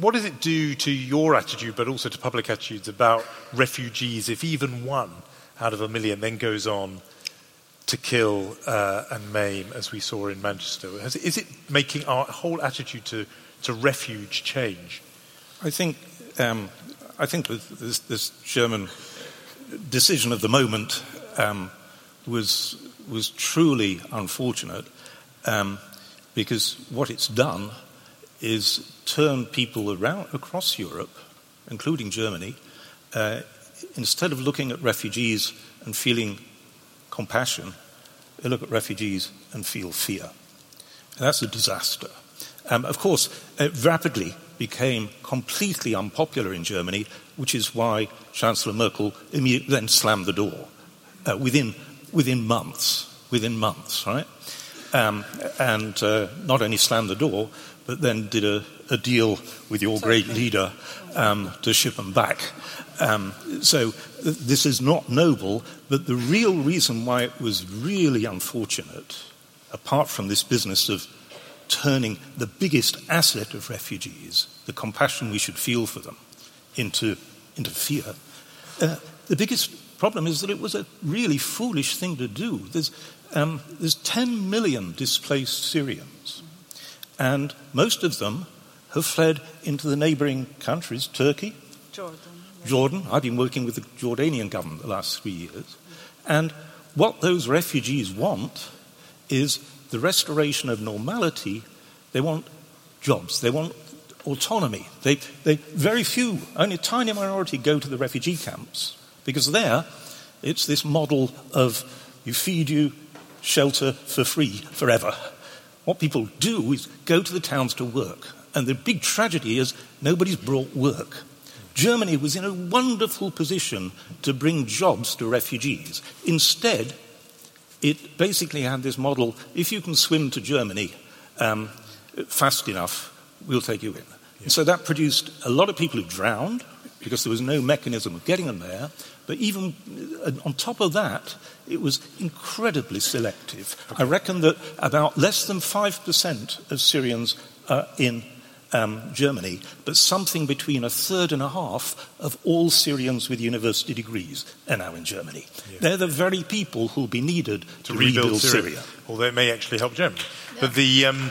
What does it do to your attitude, but also to public attitudes about refugees if even one out of a million then goes on to kill uh, and maim, as we saw in Manchester? Has, is it making our whole attitude to, to refuge change? I think, um, I think this, this, German decision of the moment um, was, was truly unfortunate um, because what it's done is turn people around across Europe, including Germany, uh, instead of looking at refugees and feeling compassion, they look at refugees and feel fear. And that's a disaster. Um, of course, it rapidly became completely unpopular in Germany, which is why Chancellor Merkel then slammed the door uh, within, within months. Within months, right? Um, and uh, not only slammed the door, but then did a, a deal with your great leader um, to ship them back. Um, so th- this is not noble, but the real reason why it was really unfortunate, apart from this business of turning the biggest asset of refugees, the compassion we should feel for them, into, into fear, uh, the biggest problem is that it was a really foolish thing to do. There's, um, there's 10 million displaced Syrians, and most of them have fled into the neighboring countries, Turkey, Jordan. Jordan. I've been working with the Jordanian government the last three years. And what those refugees want is the restoration of normality. They want jobs. They want autonomy. They, they, very few, only a tiny minority go to the refugee camps because there it's this model of you feed you shelter for free forever. What people do is go to the towns to work. And the big tragedy is nobody's brought work. Germany was in a wonderful position to bring jobs to refugees. Instead, it basically had this model if you can swim to Germany um, fast enough, we'll take you in. Yeah. So that produced a lot of people who drowned because there was no mechanism of getting them there. But even uh, on top of that, it was incredibly selective. Okay. I reckon that about less than 5% of Syrians are in um, Germany, but something between a third and a half of all Syrians with university degrees are now in Germany. Yeah. They're the very people who'll be needed to, to rebuild, rebuild Syria. Syria. Although it may actually help Germany. Yeah. But the. Um,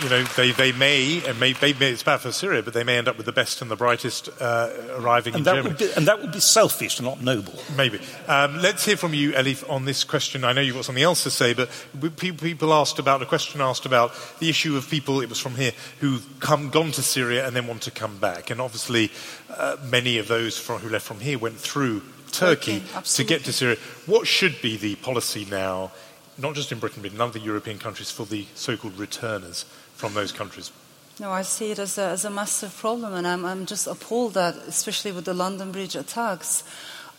you know, they, they may, and may, may, it's bad for Syria, but they may end up with the best and the brightest uh, arriving and in that Germany. Be, and that would be selfish, and not noble. Maybe. Um, let's hear from you, Elif, on this question. I know you've got something else to say, but people asked about, a question asked about the issue of people, it was from here, who've come, gone to Syria and then want to come back. And obviously, uh, many of those from, who left from here went through Turkey okay, to get to Syria. What should be the policy now, not just in Britain, but in other European countries, for the so called returners? From those countries? No, I see it as a, as a massive problem, and I'm, I'm just appalled that, especially with the London Bridge attacks,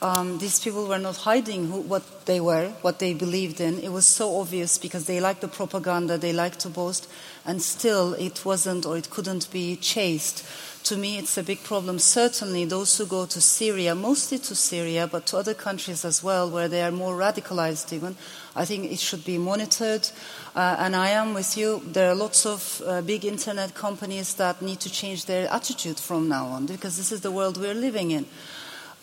um, these people were not hiding who, what they were, what they believed in. It was so obvious because they liked the propaganda, they liked to boast, and still it wasn't or it couldn't be chased. To me, it's a big problem. Certainly, those who go to Syria, mostly to Syria, but to other countries as well, where they are more radicalized even, I think it should be monitored. Uh, and I am with you. There are lots of uh, big internet companies that need to change their attitude from now on because this is the world we're living in.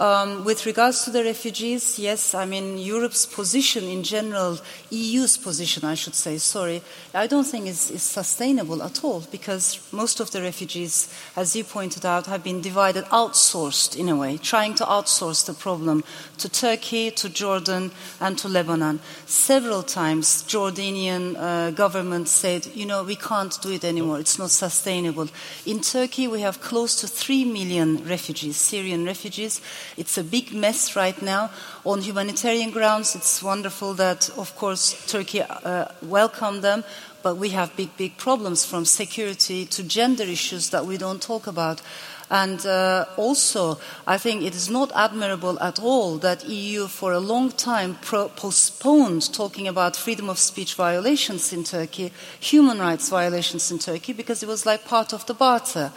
Um, with regards to the refugees, yes, I mean, Europe's position in general, EU's position, I should say, sorry, I don't think is, is sustainable at all because most of the refugees, as you pointed out, have been divided, outsourced in a way, trying to outsource the problem to Turkey, to Jordan, and to Lebanon. Several times, Jordanian uh, government said, you know, we can't do it anymore, it's not sustainable. In Turkey, we have close to 3 million refugees, Syrian refugees. It's a big mess right now. On humanitarian grounds, it's wonderful that, of course, Turkey uh, welcomed them, but we have big, big problems from security to gender issues that we don't talk about. And uh, also, I think it is not admirable at all that EU for a long time postponed talking about freedom of speech violations in Turkey, human rights violations in Turkey, because it was like part of the barter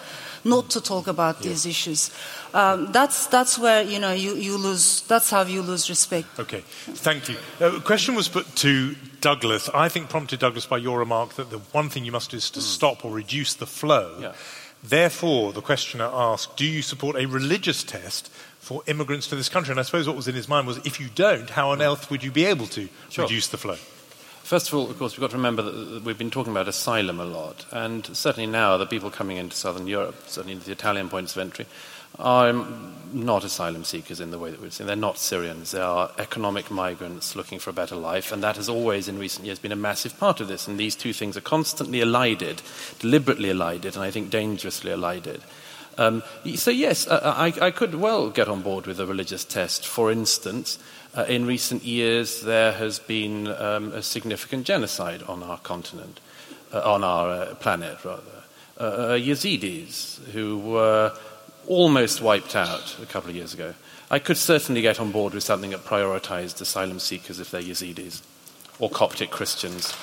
not to talk about yeah. these issues. Um, that's, that's where you, know, you, you lose, that's how you lose respect. Okay, thank you. A uh, question was put to Douglas, I think prompted Douglas by your remark that the one thing you must do is to mm. stop or reduce the flow. Yeah. Therefore, the questioner asked, do you support a religious test for immigrants to this country? And I suppose what was in his mind was, if you don't, how on earth would you be able to sure. reduce the flow? First of all, of course, we've got to remember that we've been talking about asylum a lot, and certainly now the people coming into southern Europe, certainly the Italian points of entry, are not asylum seekers in the way that we're saying. They're not Syrians. They are economic migrants looking for a better life, and that has always, in recent years, been a massive part of this. And these two things are constantly elided, deliberately elided, and I think dangerously elided. Um, so, yes, I, I, could well get on board with a religious test. For instance, uh, in recent years, there has been um, a significant genocide on our continent, uh, on our uh, planet, rather. Uh, uh, Yazidis, who were almost wiped out a couple of years ago. I could certainly get on board with something that prioritized asylum seekers if they're Yazidis or Coptic Christians.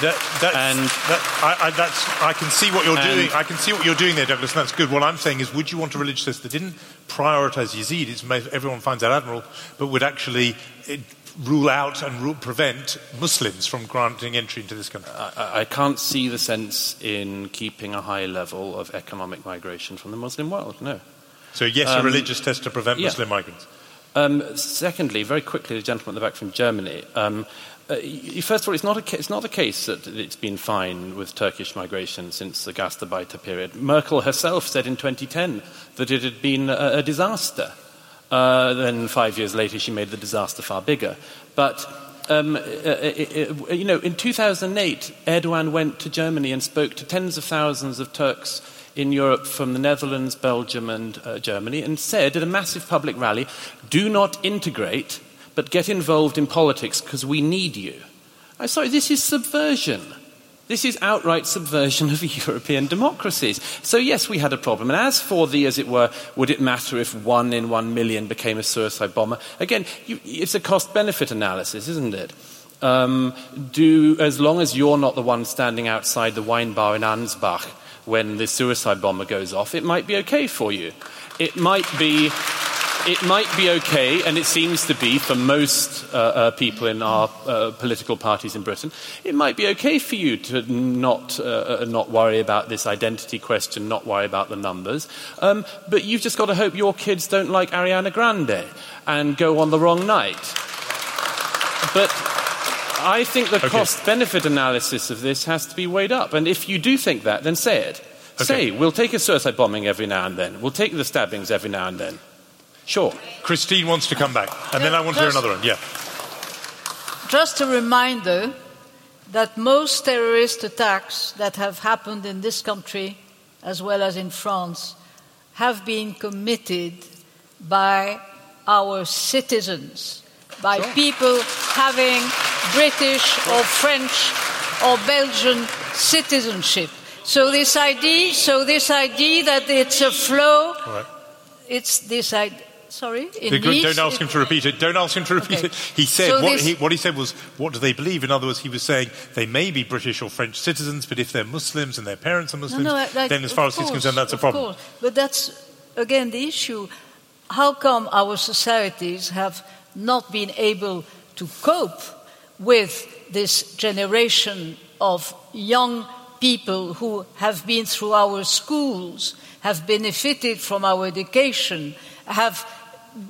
That, that's, and that, I, I, that's, I can see what you're doing. I can see what you're doing there, Douglas, and that's good. What I'm saying is, would you want a religious test that didn't prioritise Yazidis? Everyone finds that admirable, but would actually eh, rule out and rule, prevent Muslims from granting entry into this country? I, I, can't see the sense in keeping a high level of economic migration from the Muslim world. No. So yes, um, a religious test to prevent yeah. Muslim migrants. Um, secondly, very quickly, the gentleman at the back from Germany. Um, uh, first of all, it's not, a, it's not the case that it's been fine with Turkish migration since the Gastarbeiter period. Merkel herself said in 2010 that it had been a, a disaster. Uh, then five years later, she made the disaster far bigger. But um, uh, uh, uh you know, in 2008, Erdogan went to Germany and spoke to tens of thousands of Turks in Europe from the Netherlands, Belgium, and uh, Germany, and said at a massive public rally, "Do not integrate but get involved in politics because we need you. I'm sorry, this is subversion. This is outright subversion of European democracies. So, yes, we had a problem. And as for the, as it were, would it matter if one in one million became a suicide bomber? Again, you, it's a cost benefit analysis, isn't it? Um, do, as long as you're not the one standing outside the wine bar in Ansbach when the suicide bomber goes off, it might be okay for you. It might be it might be okay, and it seems to be for most uh, uh, people in our uh, political parties in Britain, it might be okay for you to not, uh, uh, not worry about this identity question, not worry about the numbers. Um, but you've just got to hope your kids don't like Ariana Grande and go on the wrong night. But I think the okay. cost benefit analysis of this has to be weighed up. And if you do think that, then say it. Okay. Say, we'll take a suicide bombing every now and then. We'll take the stabbings every now and then. Sure. Christine wants to come back, and then I want to hear another one. Yeah. Just a reminder that most terrorist attacks that have happened in this country, as well as in France, have been committed by our citizens, by sure. people having British or French or Belgian citizenship. So this idea, so this idea that it's a flow, right. it's this idea Sorry, don't ask him to repeat it. Don't ask him to repeat okay. it. He said so what, he, what, he, said was, "What do they believe?" In other words, he was saying they may be British or French citizens, but if they're Muslims and their parents are Muslims, no, no, uh, like, then as far as course, he's concerned, that's a problem. Course. But that's again the issue. How come our societies have not been able to cope with this generation of young people who have been through our schools, have benefited from our education, have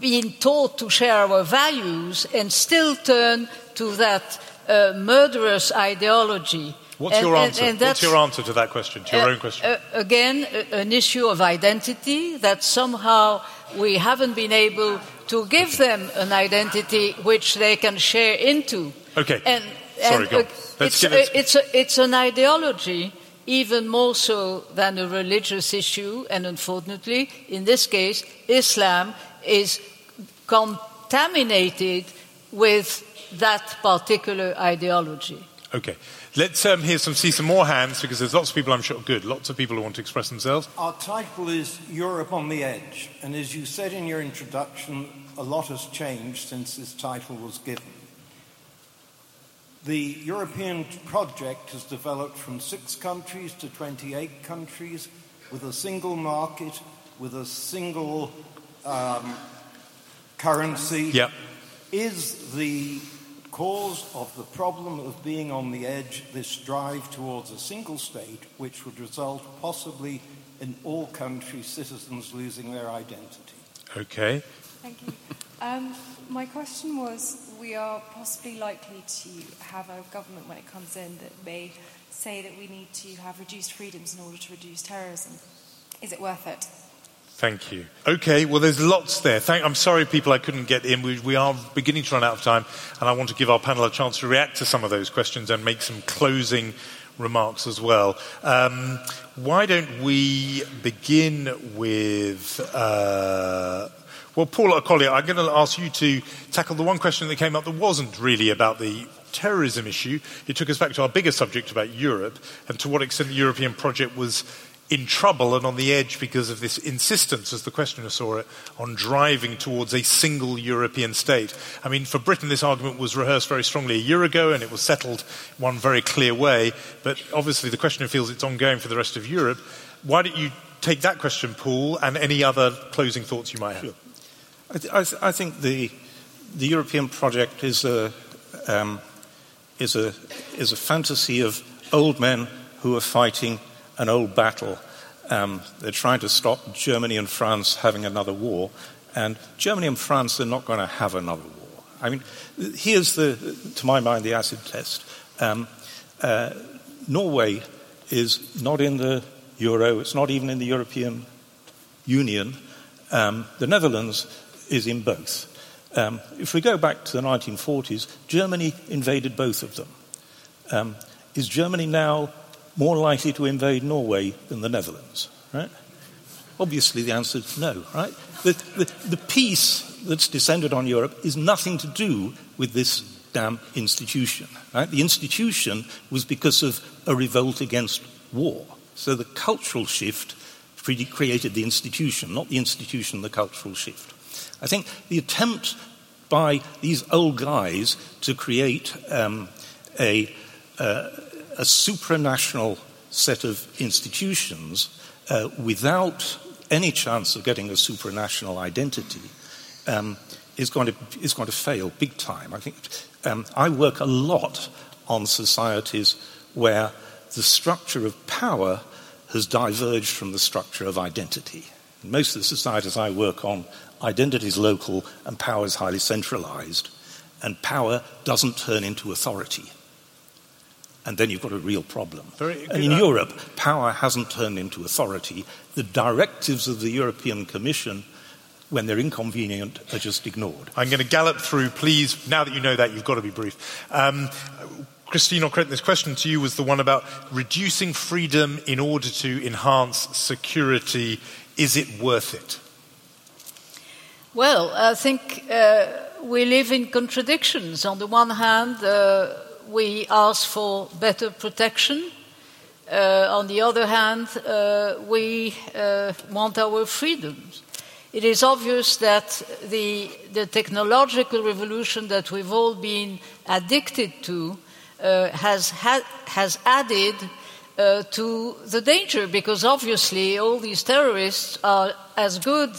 been taught to share our values and still turn to that uh, murderous ideology. What's And- your answer? and What's your answer to that question, to your uh, own question? uh, again, an issue of identity that somehow we haven't been able to give them an identity which they can share into. Okay. And, Sorry, and, it's, it- a- it's, a, it's an ideology, even more so than a religious issue, and unfortunately, in this case, Islam is contaminated with that particular ideology. Okay. Let's um, hear some, see some more hands because there's lots of people, I'm sure, good, lots of people who want to express themselves. Our title is Europe on the Edge, and as you said in your introduction, a lot has changed since this title was given. The European project has developed from six countries to 28 countries with a single market, with a single um, currency. Yep. Is the cause of the problem of being on the edge this drive towards a single state, which would result possibly in all countries' citizens losing their identity? Okay. Thank you. Um, my question was we are possibly likely to have a government when it comes in that may say that we need to have reduced freedoms in order to reduce terrorism. Is it worth it? Thank you. Okay, well, there's lots there. Thank, I'm sorry, people, I couldn't get in. We, we are beginning to run out of time, and I want to give our panel a chance to react to some of those questions and make some closing remarks as well. Um, why don't we begin with. Uh, well, Paul Collier, I'm going to ask you to tackle the one question that came up that wasn't really about the terrorism issue. It took us back to our bigger subject about Europe and to what extent the European project was in trouble and on the edge because of this insistence, as the questioner saw it, on driving towards a single European state. I mean, for Britain, this argument was rehearsed very strongly a year ago and it was settled one very clear way. But obviously, the questioner feels it's ongoing for the rest of Europe. Why don't you take that question, Paul, and any other closing thoughts you might have? Sure. I, th- I, th- I think the, the European project is a, um, is, a, is a fantasy of old men who are fighting an old battle. Um, they're trying to stop Germany and France having another war, and Germany and France are not going to have another war. I mean, here's the, to my mind, the acid test. Um, uh, Norway is not in the euro, it's not even in the European Union. Um, the Netherlands is in both. Um, if we go back to the 1940s, Germany invaded both of them. Um, is Germany now more likely to invade Norway than the Netherlands? Right? Obviously, the answer is no. Right? The, the, the peace that's descended on Europe is nothing to do with this damn institution. Right? The institution was because of a revolt against war. So the cultural shift created the institution, not the institution, the cultural shift. I think the attempt by these old guys to create um, a, uh, a supranational set of institutions uh, without any chance of getting a supranational identity um, is, going to, is going to fail big time. I think um, I work a lot on societies where the structure of power has diverged from the structure of identity. In most of the societies I work on, identity is local and power is highly centralized, and power doesn't turn into authority. And then you've got a real problem. Very and in Europe, power hasn't turned into authority. The directives of the European Commission, when they're inconvenient, are just ignored. I'm going to gallop through, please. Now that you know that, you've got to be brief. Um, Christine Ockrent, this question to you was the one about reducing freedom in order to enhance security. Is it worth it? Well, I think uh, we live in contradictions. On the one hand, uh, we ask for better protection. Uh, on the other hand, uh, we uh, want our freedoms. It is obvious that the, the technological revolution that we've all been addicted to has, ha- has added uh, to the danger because obviously all these terrorists are as good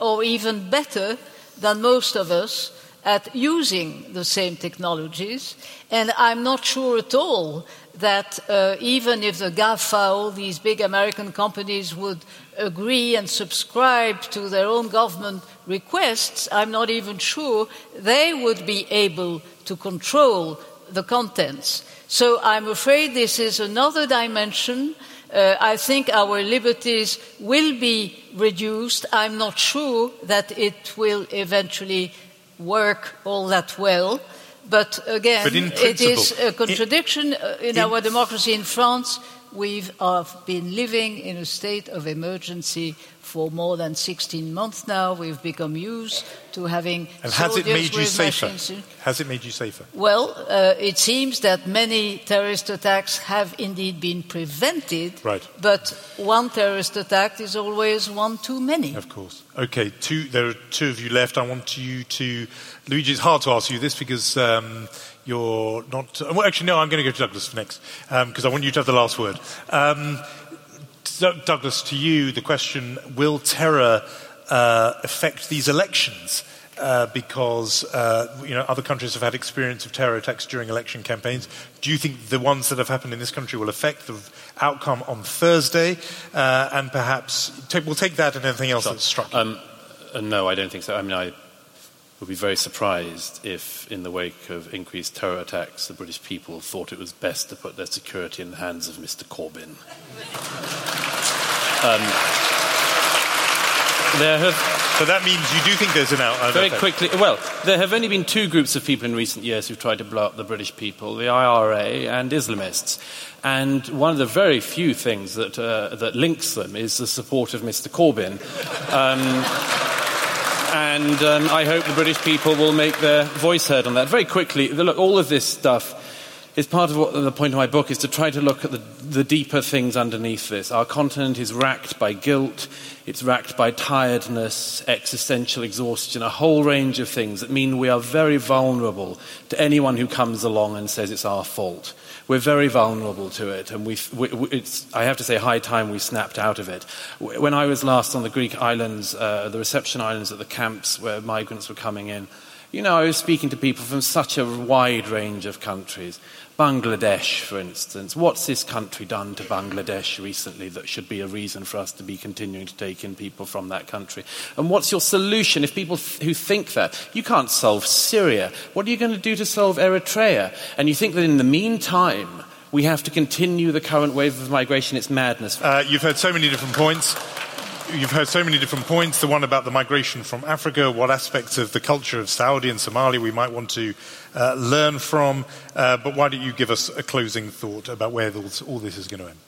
or even better than most of us at using the same technologies. And I'm not sure at all that uh, even if the GAFA, all these big American companies, would agree and subscribe to their own government requests, I'm not even sure they would be able to control the contents. So I'm afraid this is another dimension. Uh, I think our liberties will be reduced. I'm not sure that it will eventually work all that well. But again, but it is a contradiction in, uh, in, our democracy in France. We have been living in a state of emergency for more than 16 months now. We've become used to having. And has it made you safer? Has it made you safer? Well, uh, it seems that many terrorist attacks have indeed been prevented. Right. But one terrorist attack is always one too many. Of course. Okay, two, there are two of you left. I want you to. Luigi, it's hard to ask you this because. Um, you're not. Well, actually, no, I'm going to go to Douglas next because um, I want you to have the last word. Um, Douglas, to you, the question will terror uh, affect these elections? Uh, because uh, you know other countries have had experience of terror attacks during election campaigns. Do you think the ones that have happened in this country will affect the outcome on Thursday? Uh, and perhaps take, we'll take that and anything else sure. that's struck. Um, uh, no, I don't think so. I mean, I would be very surprised if, in the wake of increased terror attacks, the British people thought it was best to put their security in the hands of Mr. Corbyn. Um, there have, so that means you do think there's an out. Very effect. quickly, well, there have only been two groups of people in recent years who've tried to blow up the British people: the IRA and Islamists. And one of the very few things that uh, that links them is the support of Mr. Corbyn. Um, and um, I hope the British people will make their voice heard on that. Very quickly, look, all of this stuff is part of what the point of my book is to try to look at the, the, deeper things underneath this. Our continent is racked by guilt, it's racked by tiredness, existential exhaustion, a whole range of things that mean we are very vulnerable to anyone who comes along and says it's our fault. We're very vulnerable to it, and we, it's, I have to say, high time we snapped out of it. When I was last on the Greek islands, uh, the reception islands at the camps where migrants were coming in, you know, I was speaking to people from such a wide range of countries. Bangladesh, for instance. What's this country done to Bangladesh recently that should be a reason for us to be continuing to take in people from that country? And what's your solution if people th- who think that? You can't solve Syria. What are you going to do to solve Eritrea? And you think that in the meantime, we have to continue the current wave of migration? It's madness. Uh, you've heard so many different points you've heard so many different points. The one about the migration from Africa, what aspects of the culture of Saudi and Somalia we might want to uh, learn from. Uh, but why don't you give us a closing thought about where all this is going to end?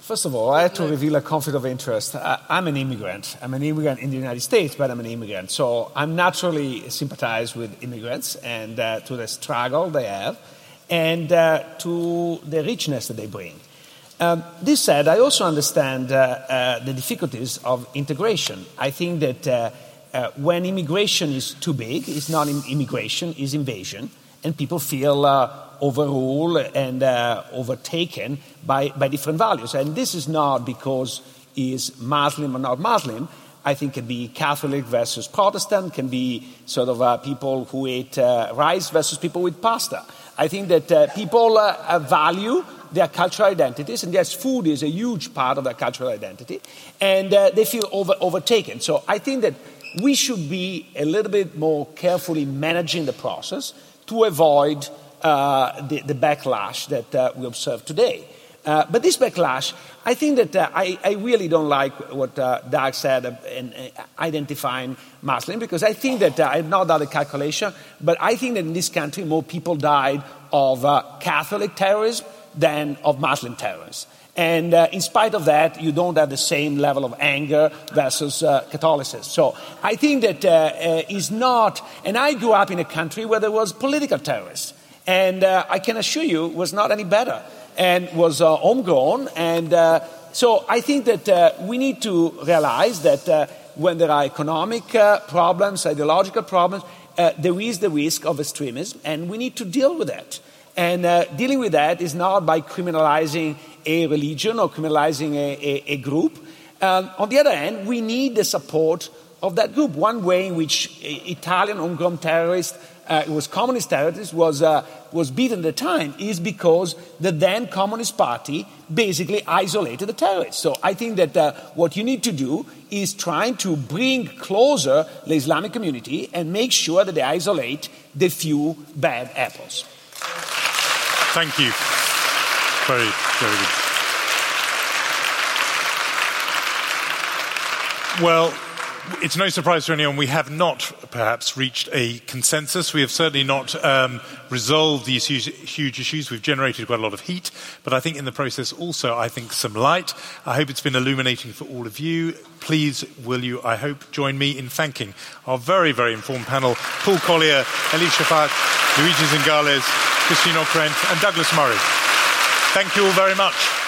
First of all, I have to reveal a conflict of interest. I, am an immigrant. I'm an immigrant in the United States, but I'm an immigrant. So I'm naturally sympathize with immigrants and uh, to the struggle they have and uh, to the richness that they bring. Um, this said, I also understand uh, uh, the difficulties of integration. I think that uh, uh when immigration is too big, it's not immigration, it's invasion, and people feel uh, overruled and uh, overtaken by, by different values. And this is not because he's Muslim or not Muslim. I think it can be Catholic versus Protestant, can be sort of people who eat rice versus people with pasta. I think that people value their cultural identities, and yes, food is a huge part of their cultural identity, and uh, they feel over, overtaken. So I think that we should be a little bit more carefully managing the process to avoid uh, the, the, backlash that uh, we observe today. Uh, but this backlash, I think that uh, I, I, really don't like what uh, Doug said in identifying Muslim, because I think that I have not done the calculation, but I think that in this country more people died of Catholic terrorism than of Muslim terrorists. And uh, in spite of that, you don't have the same level of anger versus uh, Catholicism. So I think that uh, uh is not, and I grew up in a country where there was political terrorists. And uh, I can assure you was not any better and was uh, homegrown. And so I think that we need to realize that when there are economic problems, ideological problems, there is the risk of extremism, and we need to deal with that. And uh, dealing with that is not by criminalizing a religion or criminalizing a, a, a group. Um, on the other hand, we need the support of that group. One way in which Italian homegrown terrorists, uh, it was communist terrorists, was, uh, was beaten at the time is because the then Communist Party basically isolated the terrorists. So I think that uh, what you need to do is trying to bring closer the Islamic community and make sure that they isolate the few bad apples. Thank you. Very, very good. Well, it's no surprise to anyone we have not perhaps reached a consensus. We have certainly not um, resolved these huge, huge, issues. We've generated quite a lot of heat, but I think in the process also, I think some light. I hope it's been illuminating for all of you. Please, will you, I hope, join me in thanking our very, very informed panel, Paul Collier, Elif Shafak, Luigi Zingales, Christine Ockrent, and Douglas Murray. Thank you all very much.